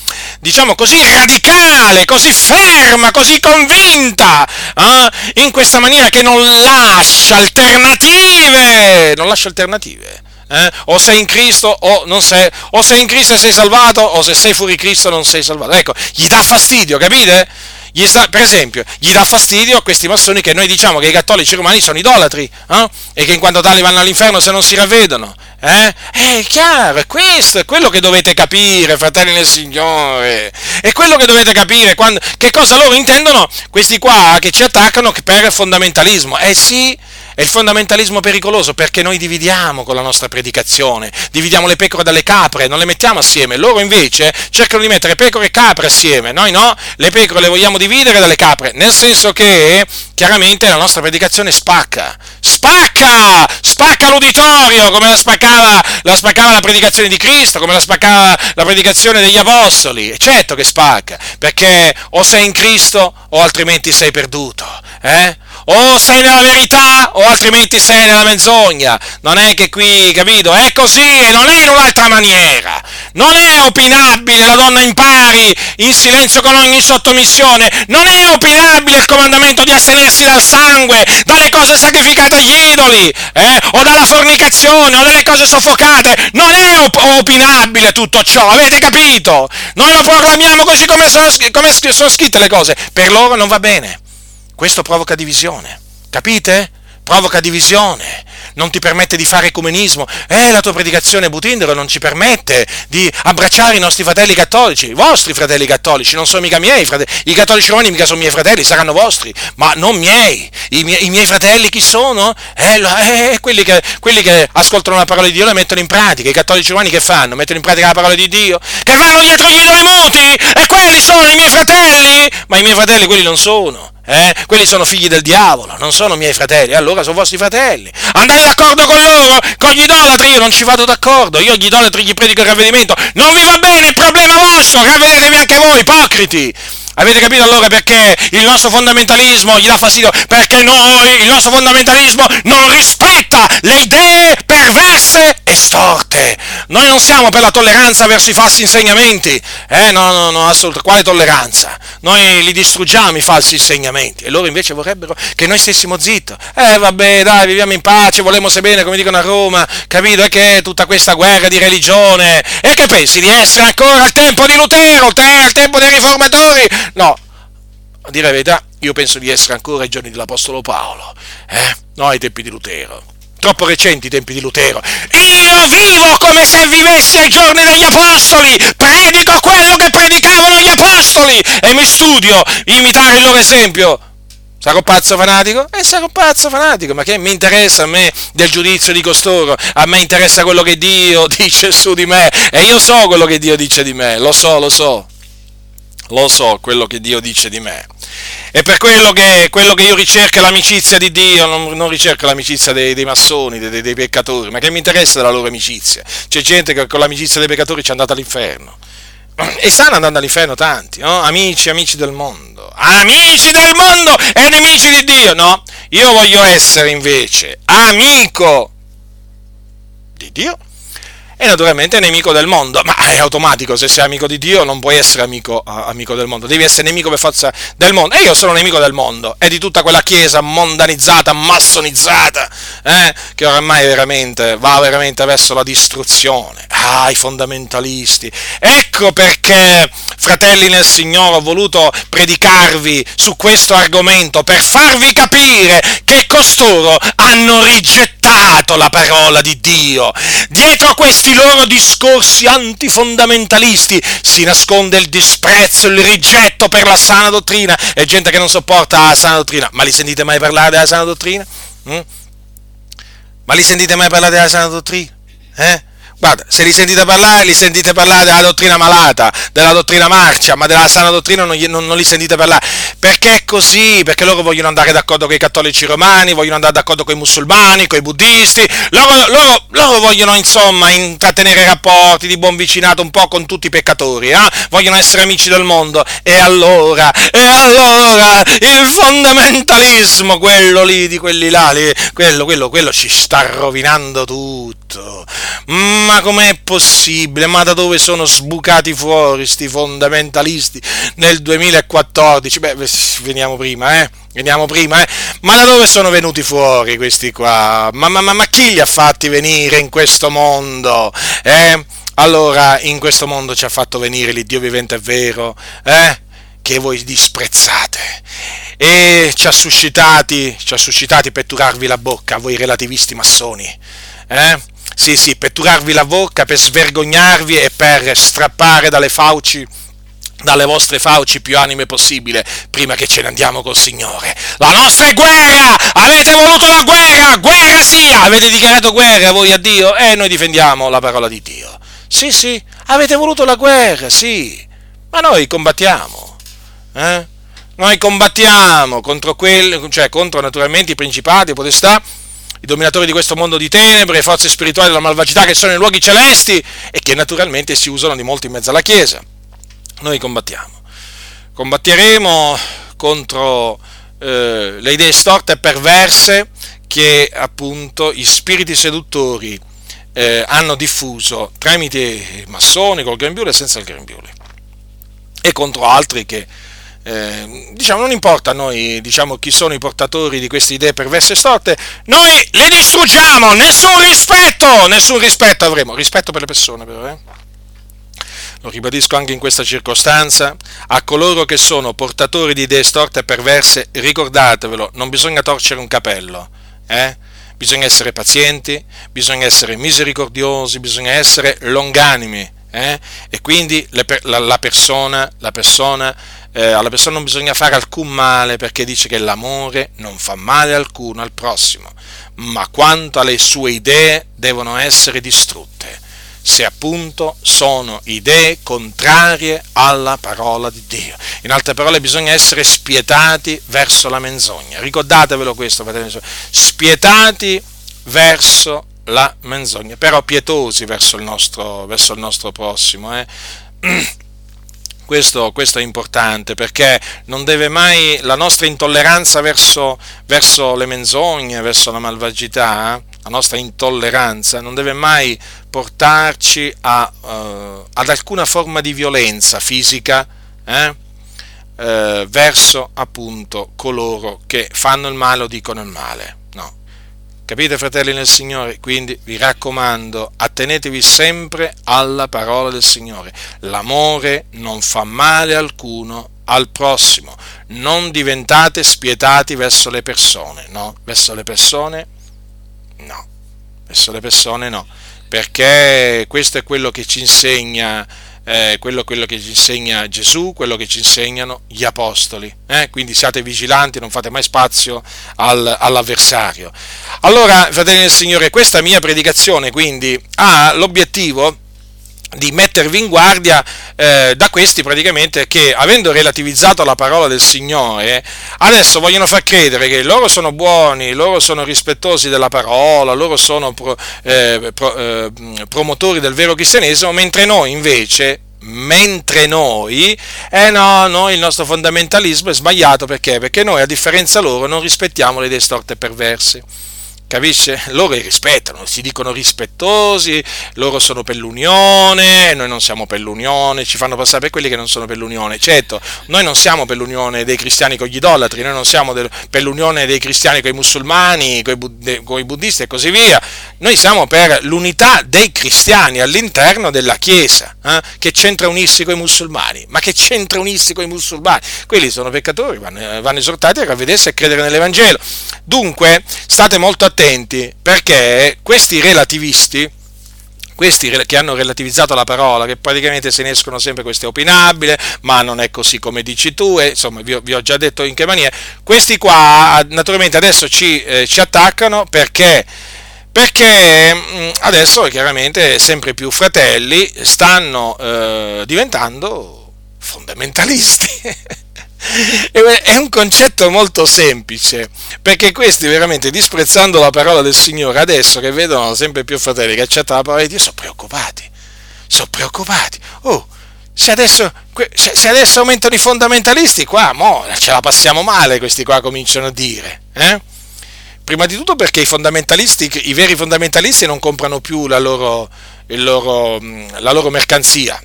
diciamo così radicale, così ferma, così convinta, eh? in questa maniera che non lascia alternative, non lascia alternative. Eh? o sei in Cristo o non sei, o sei in Cristo e sei salvato, o se sei fuori Cristo non sei salvato. Ecco, gli dà fastidio, capite? Sta, per esempio, gli dà fastidio a questi massoni che noi diciamo che i cattolici romani sono idolatri eh? e che in quanto tali vanno all'inferno se non si ravvedono. Eh? È chiaro, è questo, è quello che dovete capire, fratelli del Signore. È quello che dovete capire, quando, che cosa loro intendono questi qua che ci attaccano per fondamentalismo. Eh sì, è il fondamentalismo pericoloso perché noi dividiamo con la nostra predicazione, dividiamo le pecore dalle capre, non le mettiamo assieme. Loro invece cercano di mettere pecore e capre assieme. Noi no, le pecore le vogliamo dividere dalle capre, nel senso che chiaramente la nostra predicazione spacca. Spacca! Spacca l'uditorio come la spaccava, la spaccava la predicazione di Cristo, come la spaccava la predicazione degli apostoli. certo che spacca, perché o sei in Cristo o altrimenti sei perduto. Eh? O sei nella verità o altrimenti sei nella menzogna. Non è che qui, capito? È così e non è in un'altra maniera. Non è opinabile la donna in pari, in silenzio con ogni sottomissione. Non è opinabile il comandamento di astenersi dal sangue, dalle cose sacrificate agli idoli, eh? o dalla fornicazione, o dalle cose soffocate. Non è op- opinabile tutto ciò, avete capito? Noi lo proclamiamo così come sono, come sono scritte le cose. Per loro non va bene. Questo provoca divisione, capite? Provoca divisione, non ti permette di fare ecumenismo. Eh, la tua predicazione Butindero non ci permette di abbracciare i nostri fratelli cattolici, i vostri fratelli cattolici, non sono mica miei fratelli. I cattolici romani mica sono miei fratelli, saranno vostri, ma non miei. I miei, i miei fratelli chi sono? Eh, eh, quelli, che, quelli, che, ascoltano la parola di Dio la mettono in pratica. I cattolici romani che fanno? Mettono in pratica la parola di Dio? Che vanno dietro gli idoli muti? E quelli sono i miei fratelli? Ma i miei fratelli quelli non sono. Eh? Quelli sono figli del diavolo, non sono miei fratelli, allora sono vostri fratelli. Andate d'accordo con loro, con gli idolatri, io non ci vado d'accordo, io agli idolatri gli predico il ravvedimento. Non vi va bene, il problema vostro, ravvedetevi anche voi, ipocriti. Avete capito allora perché il nostro fondamentalismo gli dà fastidio? Perché noi, il nostro fondamentalismo, non rispetta le idee perverse e storte. Noi non siamo per la tolleranza verso i falsi insegnamenti, eh, no, no, no, assolutamente, quale tolleranza? Noi li distruggiamo i falsi insegnamenti e loro invece vorrebbero che noi stessimo zitto. Eh, vabbè, dai, viviamo in pace, volemo se bene, come dicono a Roma, capito? E che tutta questa guerra di religione, e che pensi di essere ancora al tempo di Lutero, al tempo dei riformatori? No, a dire la verità, io penso di essere ancora ai giorni dell'Apostolo Paolo, eh? no ai tempi di Lutero. Troppo recenti i tempi di Lutero. Io vivo come se vivessi ai giorni degli Apostoli, predico quello che predicavano gli Apostoli e mi studio imitare il loro esempio. Sarò pazzo fanatico? Eh, sarò pazzo fanatico, ma che mi interessa a me del giudizio di costoro? A me interessa quello che Dio dice su di me e io so quello che Dio dice di me, lo so, lo so lo so quello che Dio dice di me. E per quello che, quello che io ricerco l'amicizia di Dio, non, non ricerco l'amicizia dei, dei massoni, dei, dei, peccatori, ma che mi interessa della loro amicizia. C'è gente che con l'amicizia dei peccatori ci è andata all'inferno. E stanno andando all'inferno tanti, no? Amici, amici del mondo. Amici del mondo e nemici di Dio, no? Io voglio essere invece amico di Dio e naturalmente nemico del mondo, ma è automatico, se sei amico di Dio non puoi essere amico, amico, del mondo, devi essere nemico per forza del mondo, e io sono nemico del mondo, e di tutta quella chiesa mondanizzata, massonizzata, eh, che oramai veramente va veramente verso la distruzione, ah, i fondamentalisti, ecco perché, fratelli nel Signore, ho voluto predicarvi su questo argomento, per farvi capire che costoro hanno rigettato la parola di Dio, dietro questi questi loro discorsi antifondamentalisti si nasconde il disprezzo, il rigetto per la sana dottrina e gente che non sopporta la sana dottrina. Ma li sentite mai parlare della sana dottrina? Mm? Ma li sentite mai parlare della sana dottrina? Eh? Guarda, se li sentite parlare, li sentite parlare della dottrina malata, della dottrina marcia, ma della sana dottrina non, non, non, li sentite parlare. Perché è così? Perché loro vogliono andare d'accordo con i cattolici romani, vogliono andare d'accordo con i musulmani, con i buddisti, loro, loro, loro vogliono insomma intrattenere rapporti di buon vicinato un po' con tutti i peccatori, eh? vogliono essere amici del mondo. E allora, e allora, il fondamentalismo, quello lì, di quelli là, lì, quello, quello, quello ci sta rovinando tutto. Mm, ma com'è possibile? Ma da dove sono sbucati fuori sti fondamentalisti nel 2014? Beh, veniamo prima, eh? Veniamo prima, eh? Ma da dove sono venuti fuori questi qua? Ma, ma, ma, ma chi li ha fatti venire in questo mondo? Eh? Allora, in questo mondo ci ha fatto venire l'Iddio vivente e vero, eh? Che voi disprezzate e ci ha suscitati, ci ha suscitati per turarvi la bocca voi relativisti massoni, eh? Sì, sì, per turarvi la bocca, per svergognarvi e per strappare dalle fauci dalle vostre fauci più anime possibile prima che ce ne andiamo col Signore. La nostra è guerra! Avete voluto la guerra! Guerra sia! Avete dichiarato guerra voi a Dio? E noi difendiamo la parola di Dio. Sì, sì, avete voluto la guerra, sì. Ma noi combattiamo. Eh? Noi combattiamo contro quelli, cioè contro naturalmente i principati, i potestà i dominatori di questo mondo di tenebre, le forze spirituali della malvagità che sono nei luoghi celesti e che naturalmente si usano di molto in mezzo alla Chiesa. Noi combattiamo. Combatteremo contro eh, le idee storte e perverse che appunto gli spiriti seduttori eh, hanno diffuso tramite i massoni, col grembiule e senza il grembiule, e contro altri che eh, diciamo, non importa a noi diciamo, chi sono i portatori di queste idee perverse e storte, noi le distruggiamo, nessun rispetto, nessun rispetto avremo, rispetto per le persone però, eh? Lo ribadisco anche in questa circostanza, a coloro che sono portatori di idee storte e perverse, ricordatevelo, non bisogna torcere un capello, eh? bisogna essere pazienti, bisogna essere misericordiosi, bisogna essere longanimi, eh? e quindi le, la, la, persona, la persona eh, alla persona non bisogna fare alcun male perché dice che l'amore non fa male alcuno al prossimo, ma quanto alle sue idee devono essere distrutte, se appunto sono idee contrarie alla parola di Dio. In altre parole bisogna essere spietati verso la menzogna. Ricordatevelo questo, fratelli, spietati verso la menzogna, però pietosi verso il nostro, verso il nostro prossimo. Eh? Questo, questo, è importante perché non deve mai la nostra intolleranza verso, verso le menzogne, verso la malvagità, la nostra intolleranza non deve mai portarci a, uh, ad alcuna forma di violenza fisica eh? Uh, verso appunto coloro che fanno il male o dicono il male. Capite fratelli nel Signore? Quindi vi raccomando, attenetevi sempre alla parola del Signore. L'amore non fa male alcuno al prossimo. Non diventate spietati verso le persone, no? Verso le persone no. Verso le persone no. Perché questo è quello che ci insegna eh, quello, quello, che ci insegna Gesù, quello che ci insegnano gli apostoli. Eh? Quindi siate vigilanti, non fate mai spazio al, all'avversario. Allora, fratelli del Signore, questa mia predicazione quindi ha l'obiettivo di mettervi in guardia eh, da questi praticamente che avendo relativizzato la parola del Signore adesso vogliono far credere che loro sono buoni, loro sono rispettosi della parola, loro sono pro, eh, pro, eh, promotori del vero cristianesimo, mentre noi invece mentre noi, eh no, noi il nostro fondamentalismo è sbagliato perché? Perché noi a differenza loro non rispettiamo le idee storte e perverse capisce? Loro rispettano, si dicono rispettosi, loro sono per l'unione, noi non siamo per l'unione, ci fanno passare per quelli che non sono per l'unione. Certo, noi non siamo per l'unione dei cristiani con gli idolatri, noi non siamo per l'unione dei cristiani con i musulmani, con i, con i buddisti e così via. Noi siamo per l'unità dei cristiani all'interno della Chiesa. Eh? Che c'entra unirsi con i musulmani? Ma che c'entra unirsi con i musulmani? Quelli sono peccatori, vanno, vanno esortati a ravvedersi e a credere nell'Evangelo. Dunque, state molto attenti attenti perché questi relativisti, questi che hanno relativizzato la parola, che praticamente se ne escono sempre questo è opinabile, ma non è così come dici tu, e insomma vi ho, vi ho già detto in che maniera, questi qua naturalmente adesso ci, eh, ci attaccano perché perché mm, adesso chiaramente sempre più fratelli stanno eh, diventando fondamentalisti. È un concetto molto semplice, perché questi veramente disprezzando la parola del Signore, adesso che vedono sempre più fratelli che accettano la parola di Dio, sono preoccupati, sono preoccupati. Oh, se adesso, se adesso aumentano i fondamentalisti, qua mo, ce la passiamo male, questi qua cominciano a dire. Eh? Prima di tutto perché i fondamentalisti, i veri fondamentalisti non comprano più la loro, loro, la loro mercanzia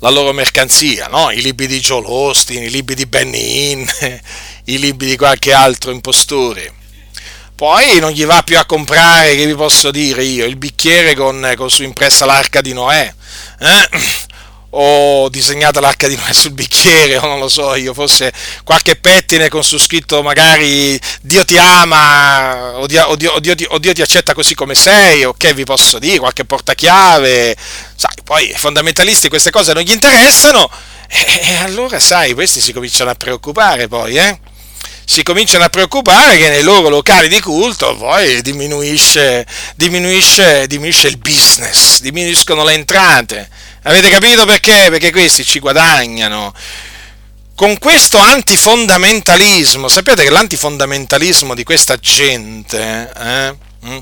la loro mercanzia, no? i libri di Joel Austin, i libri di Benny Hinn, i libri di qualche altro impostore. Poi non gli va più a comprare, che vi posso dire io, il bicchiere con, con su impressa l'arca di Noè. Eh? O disegnata l'arca di Noè sul bicchiere, o non lo so io, forse qualche pettine con su scritto magari Dio ti ama, o Dio, o Dio, o Dio, o Dio ti accetta così come sei, o che vi posso dire, qualche portachiave, sai, poi i fondamentalisti queste cose non gli interessano, e, e allora sai, questi si cominciano a preoccupare poi, eh? si cominciano a preoccupare che nei loro locali di culto poi diminuisce, diminuisce, diminuisce il business, diminuiscono le entrate. Avete capito perché? Perché questi ci guadagnano. Con questo antifondamentalismo, sapete che l'antifondamentalismo di questa gente, eh, mm,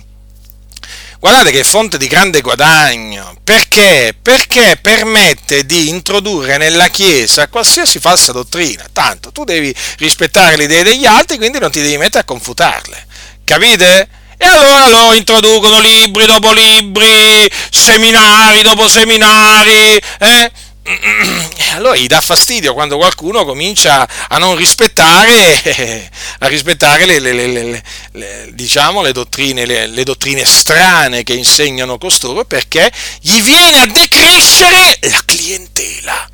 guardate che è fonte di grande guadagno. Perché? Perché permette di introdurre nella Chiesa qualsiasi falsa dottrina. Tanto tu devi rispettare le idee degli altri, quindi non ti devi mettere a confutarle. Capite? E allora lo introducono libri dopo libri, seminari dopo seminari, eh? allora gli dà fastidio quando qualcuno comincia a non rispettare, a rispettare le, le, le, le diciamo, dottrine, le, dottrine strane che insegnano costoro perché gli viene a decrescere la clientela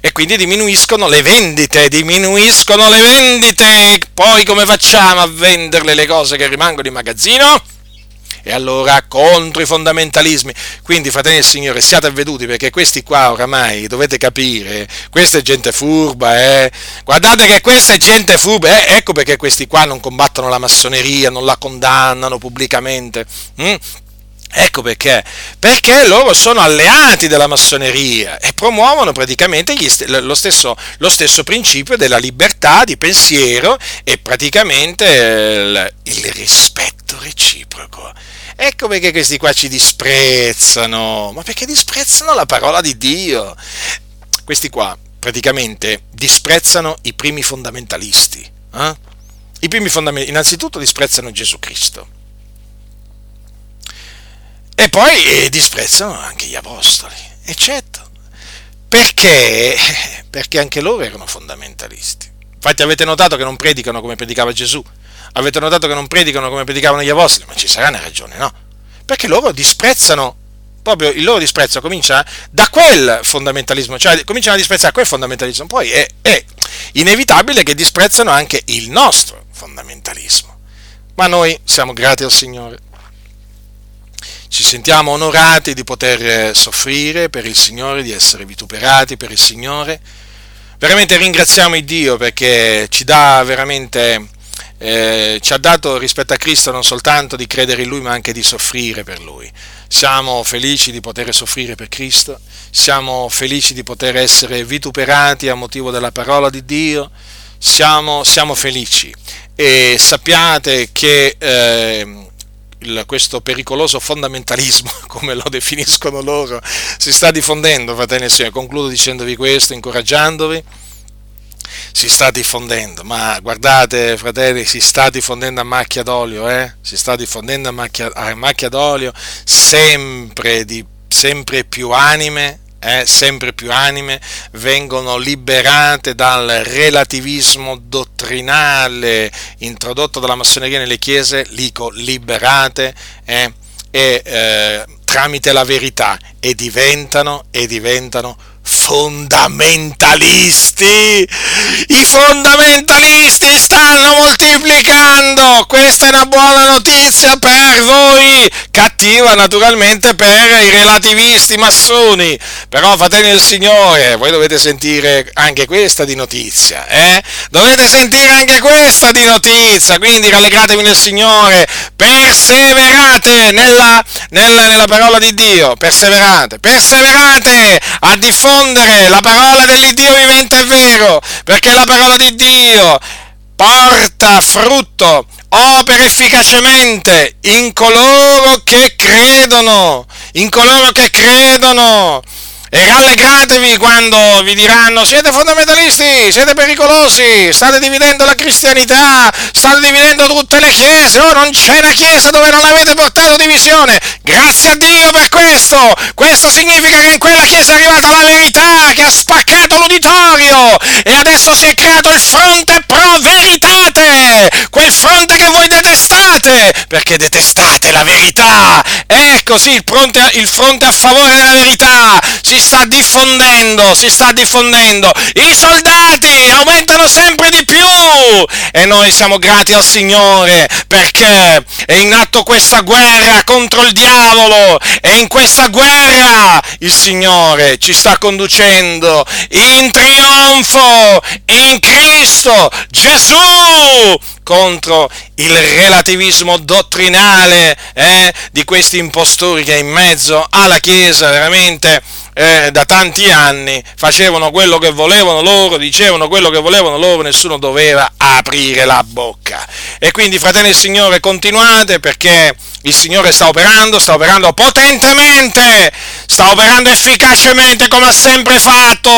e quindi diminuiscono le vendite, diminuiscono le vendite, poi come facciamo a venderle le cose che rimangono in magazzino? E allora contro i fondamentalismi. Quindi, fratelli del Signore, siate avveduti perché questi qua oramai dovete capire, questa è gente furba, eh? Guardate che questa è gente furba, eh? ecco perché questi qua non combattono la massoneria, non la condannano pubblicamente. Hm? Ecco perché, perché loro sono alleati della massoneria e promuovono praticamente st- lo, stesso, lo, stesso, principio della libertà di pensiero e praticamente il, il rispetto reciproco. Ecco perché questi qua ci disprezzano, ma perché disprezzano la parola di Dio. Questi qua praticamente disprezzano i primi fondamentalisti. Eh? I primi fondamentalisti, innanzitutto disprezzano Gesù Cristo. E poi eh, disprezzano anche gli apostoli, eccetto. Perché? Perché anche loro erano fondamentalisti. Infatti avete notato che non predicano come predicava Gesù, avete notato che non predicano come predicavano gli apostoli, ma ci sarà una ragione, no? Perché loro disprezzano, proprio il loro disprezzo comincia da quel fondamentalismo, cioè cominciano a disprezzare quel fondamentalismo, poi è, è inevitabile che disprezzano anche il nostro fondamentalismo. Ma noi siamo grati al Signore ci sentiamo onorati di poter eh, soffrire per il Signore, di essere vituperati per il Signore. Veramente ringraziamo il Dio perché ci dà veramente, eh, ci ha dato rispetto a Cristo non soltanto di credere in Lui ma anche di soffrire per Lui. Siamo felici di poter soffrire per Cristo, siamo felici di poter essere vituperati a motivo della parola di Dio, siamo, siamo felici e sappiate che... Eh, il, questo pericoloso fondamentalismo, come lo definiscono loro, si sta diffondendo, fratelli e signori. Concludo dicendovi questo, incoraggiandovi. Si sta diffondendo, ma guardate, fratelli, si sta diffondendo a macchia d'olio, eh? Si sta diffondendo a macchia, a macchia d'olio, sempre, di, sempre più anime eh, sempre più anime vengono liberate dal relativismo dottrinale introdotto dalla massoneria nelle chiese, dico liberate eh, e eh, tramite la verità e diventano, e diventano fondamentalisti. I fondamentalisti stanno moltiplicando. Questa è una buona notizia per voi. Cattiva naturalmente per i relativisti massoni. Però, fratelli del Signore, voi dovete sentire anche questa di notizia. Eh? Dovete sentire anche questa di notizia. Quindi rallegratevi nel Signore. Perseverate nella, nella, nella parola di Dio. Perseverate. Perseverate a diffondere diffondere la parola dell'Iddio vivente e vero, perché la parola di Dio porta frutto, opera efficacemente in coloro che credono, in coloro che credono. E rallegratevi quando vi diranno siete fondamentalisti, siete pericolosi, state dividendo la cristianità, state dividendo tutte le chiese, oh non c'è una chiesa dove non avete portato divisione. Grazie a Dio per questo. Questo significa che in quella chiesa è arrivata la verità che ha spaccato l'uditorio e adesso si è creato il fronte pro veritate, quel fronte che voi detestate, perché detestate la verità. Ecco sì, il fronte, il fronte a favore della verità. Si sta diffondendo, si sta diffondendo. I soldati aumentano sempre di più e noi siamo grati al Signore perché è in atto questa guerra contro il diavolo e in questa guerra il Signore ci sta conducendo in trionfo in Cristo Gesù contro il relativismo dottrinale eh, di questi impostori che in mezzo alla Chiesa veramente eh, da tanti anni facevano quello che volevano loro, dicevano quello che volevano loro, nessuno doveva aprire la bocca. E quindi, fratelli del Signore, continuate perché il Signore sta operando, sta operando potentemente, sta operando efficacemente come ha sempre fatto,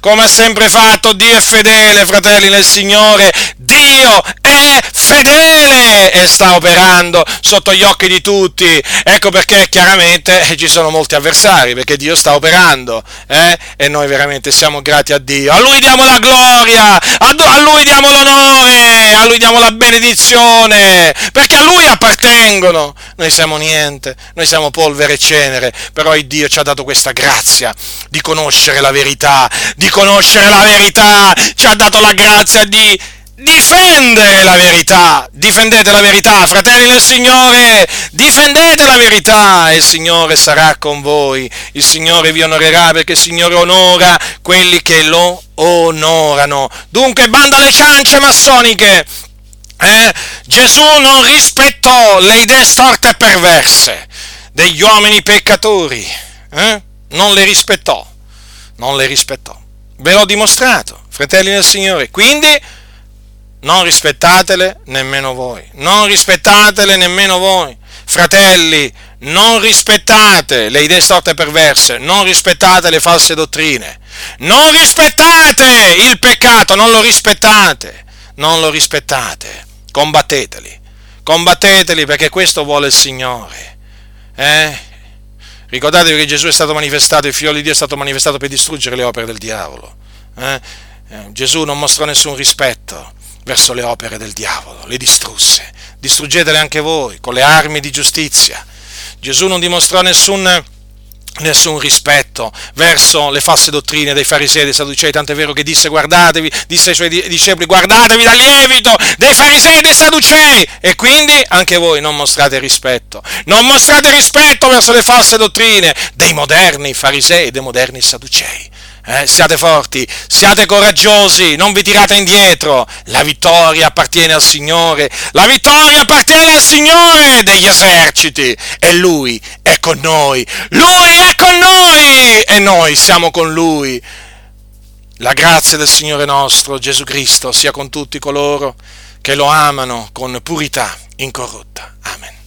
come ha sempre fatto. Dio è fedele, fratelli nel Signore, Dio è fedele e sta operando sotto gli occhi di tutti. Ecco perché chiaramente ci sono molti avversari, perché Dio sta operando eh? e noi veramente siamo grati a Dio. A Lui diamo la gloria, a Lui diamo l'onore, a Lui diamo la benedizione, perché a Lui appartengono noi siamo niente, noi siamo polvere e cenere, però il Dio ci ha dato questa grazia di conoscere la verità, di conoscere la verità, ci ha dato la grazia di difendere la verità, difendete la verità, fratelli del Signore, difendete la verità il Signore sarà con voi, il Signore vi onorerà perché il Signore onora quelli che lo onorano. Dunque banda le ciance massoniche, eh, Gesù non rispettò le idee storte e perverse degli uomini peccatori, eh? non le rispettò, non le rispettò. Ve l'ho dimostrato, fratelli del Signore, quindi non rispettatele nemmeno voi, non rispettatele nemmeno voi. Fratelli, non rispettate le idee storte e perverse, non rispettate le false dottrine, non rispettate il peccato, non lo rispettate, non lo rispettate combatteteli, combatteteli perché questo vuole il Signore. Eh? Ricordatevi che Gesù è stato manifestato, il figlio di Dio è stato manifestato per distruggere le opere del diavolo. Eh? Eh, Gesù non mostrò nessun rispetto verso le opere del diavolo, le distrusse. Distruggetele anche voi con le armi di giustizia. Gesù non dimostrò nessun nessun rispetto verso le false dottrine dei farisei e dei sadducei, tant'è vero che disse guardatevi, disse ai suoi discepoli guardatevi dal lievito dei farisei e dei sadducei e quindi anche voi non mostrate rispetto, non mostrate rispetto verso le false dottrine dei moderni farisei e dei moderni sadducei. Eh, siate forti, siate coraggiosi, non vi tirate indietro. La vittoria appartiene al Signore. La vittoria appartiene al Signore degli eserciti. E Lui è con noi. Lui è con noi. E noi siamo con Lui. La grazia del Signore nostro Gesù Cristo sia con tutti coloro che lo amano con purità incorrotta. Amen.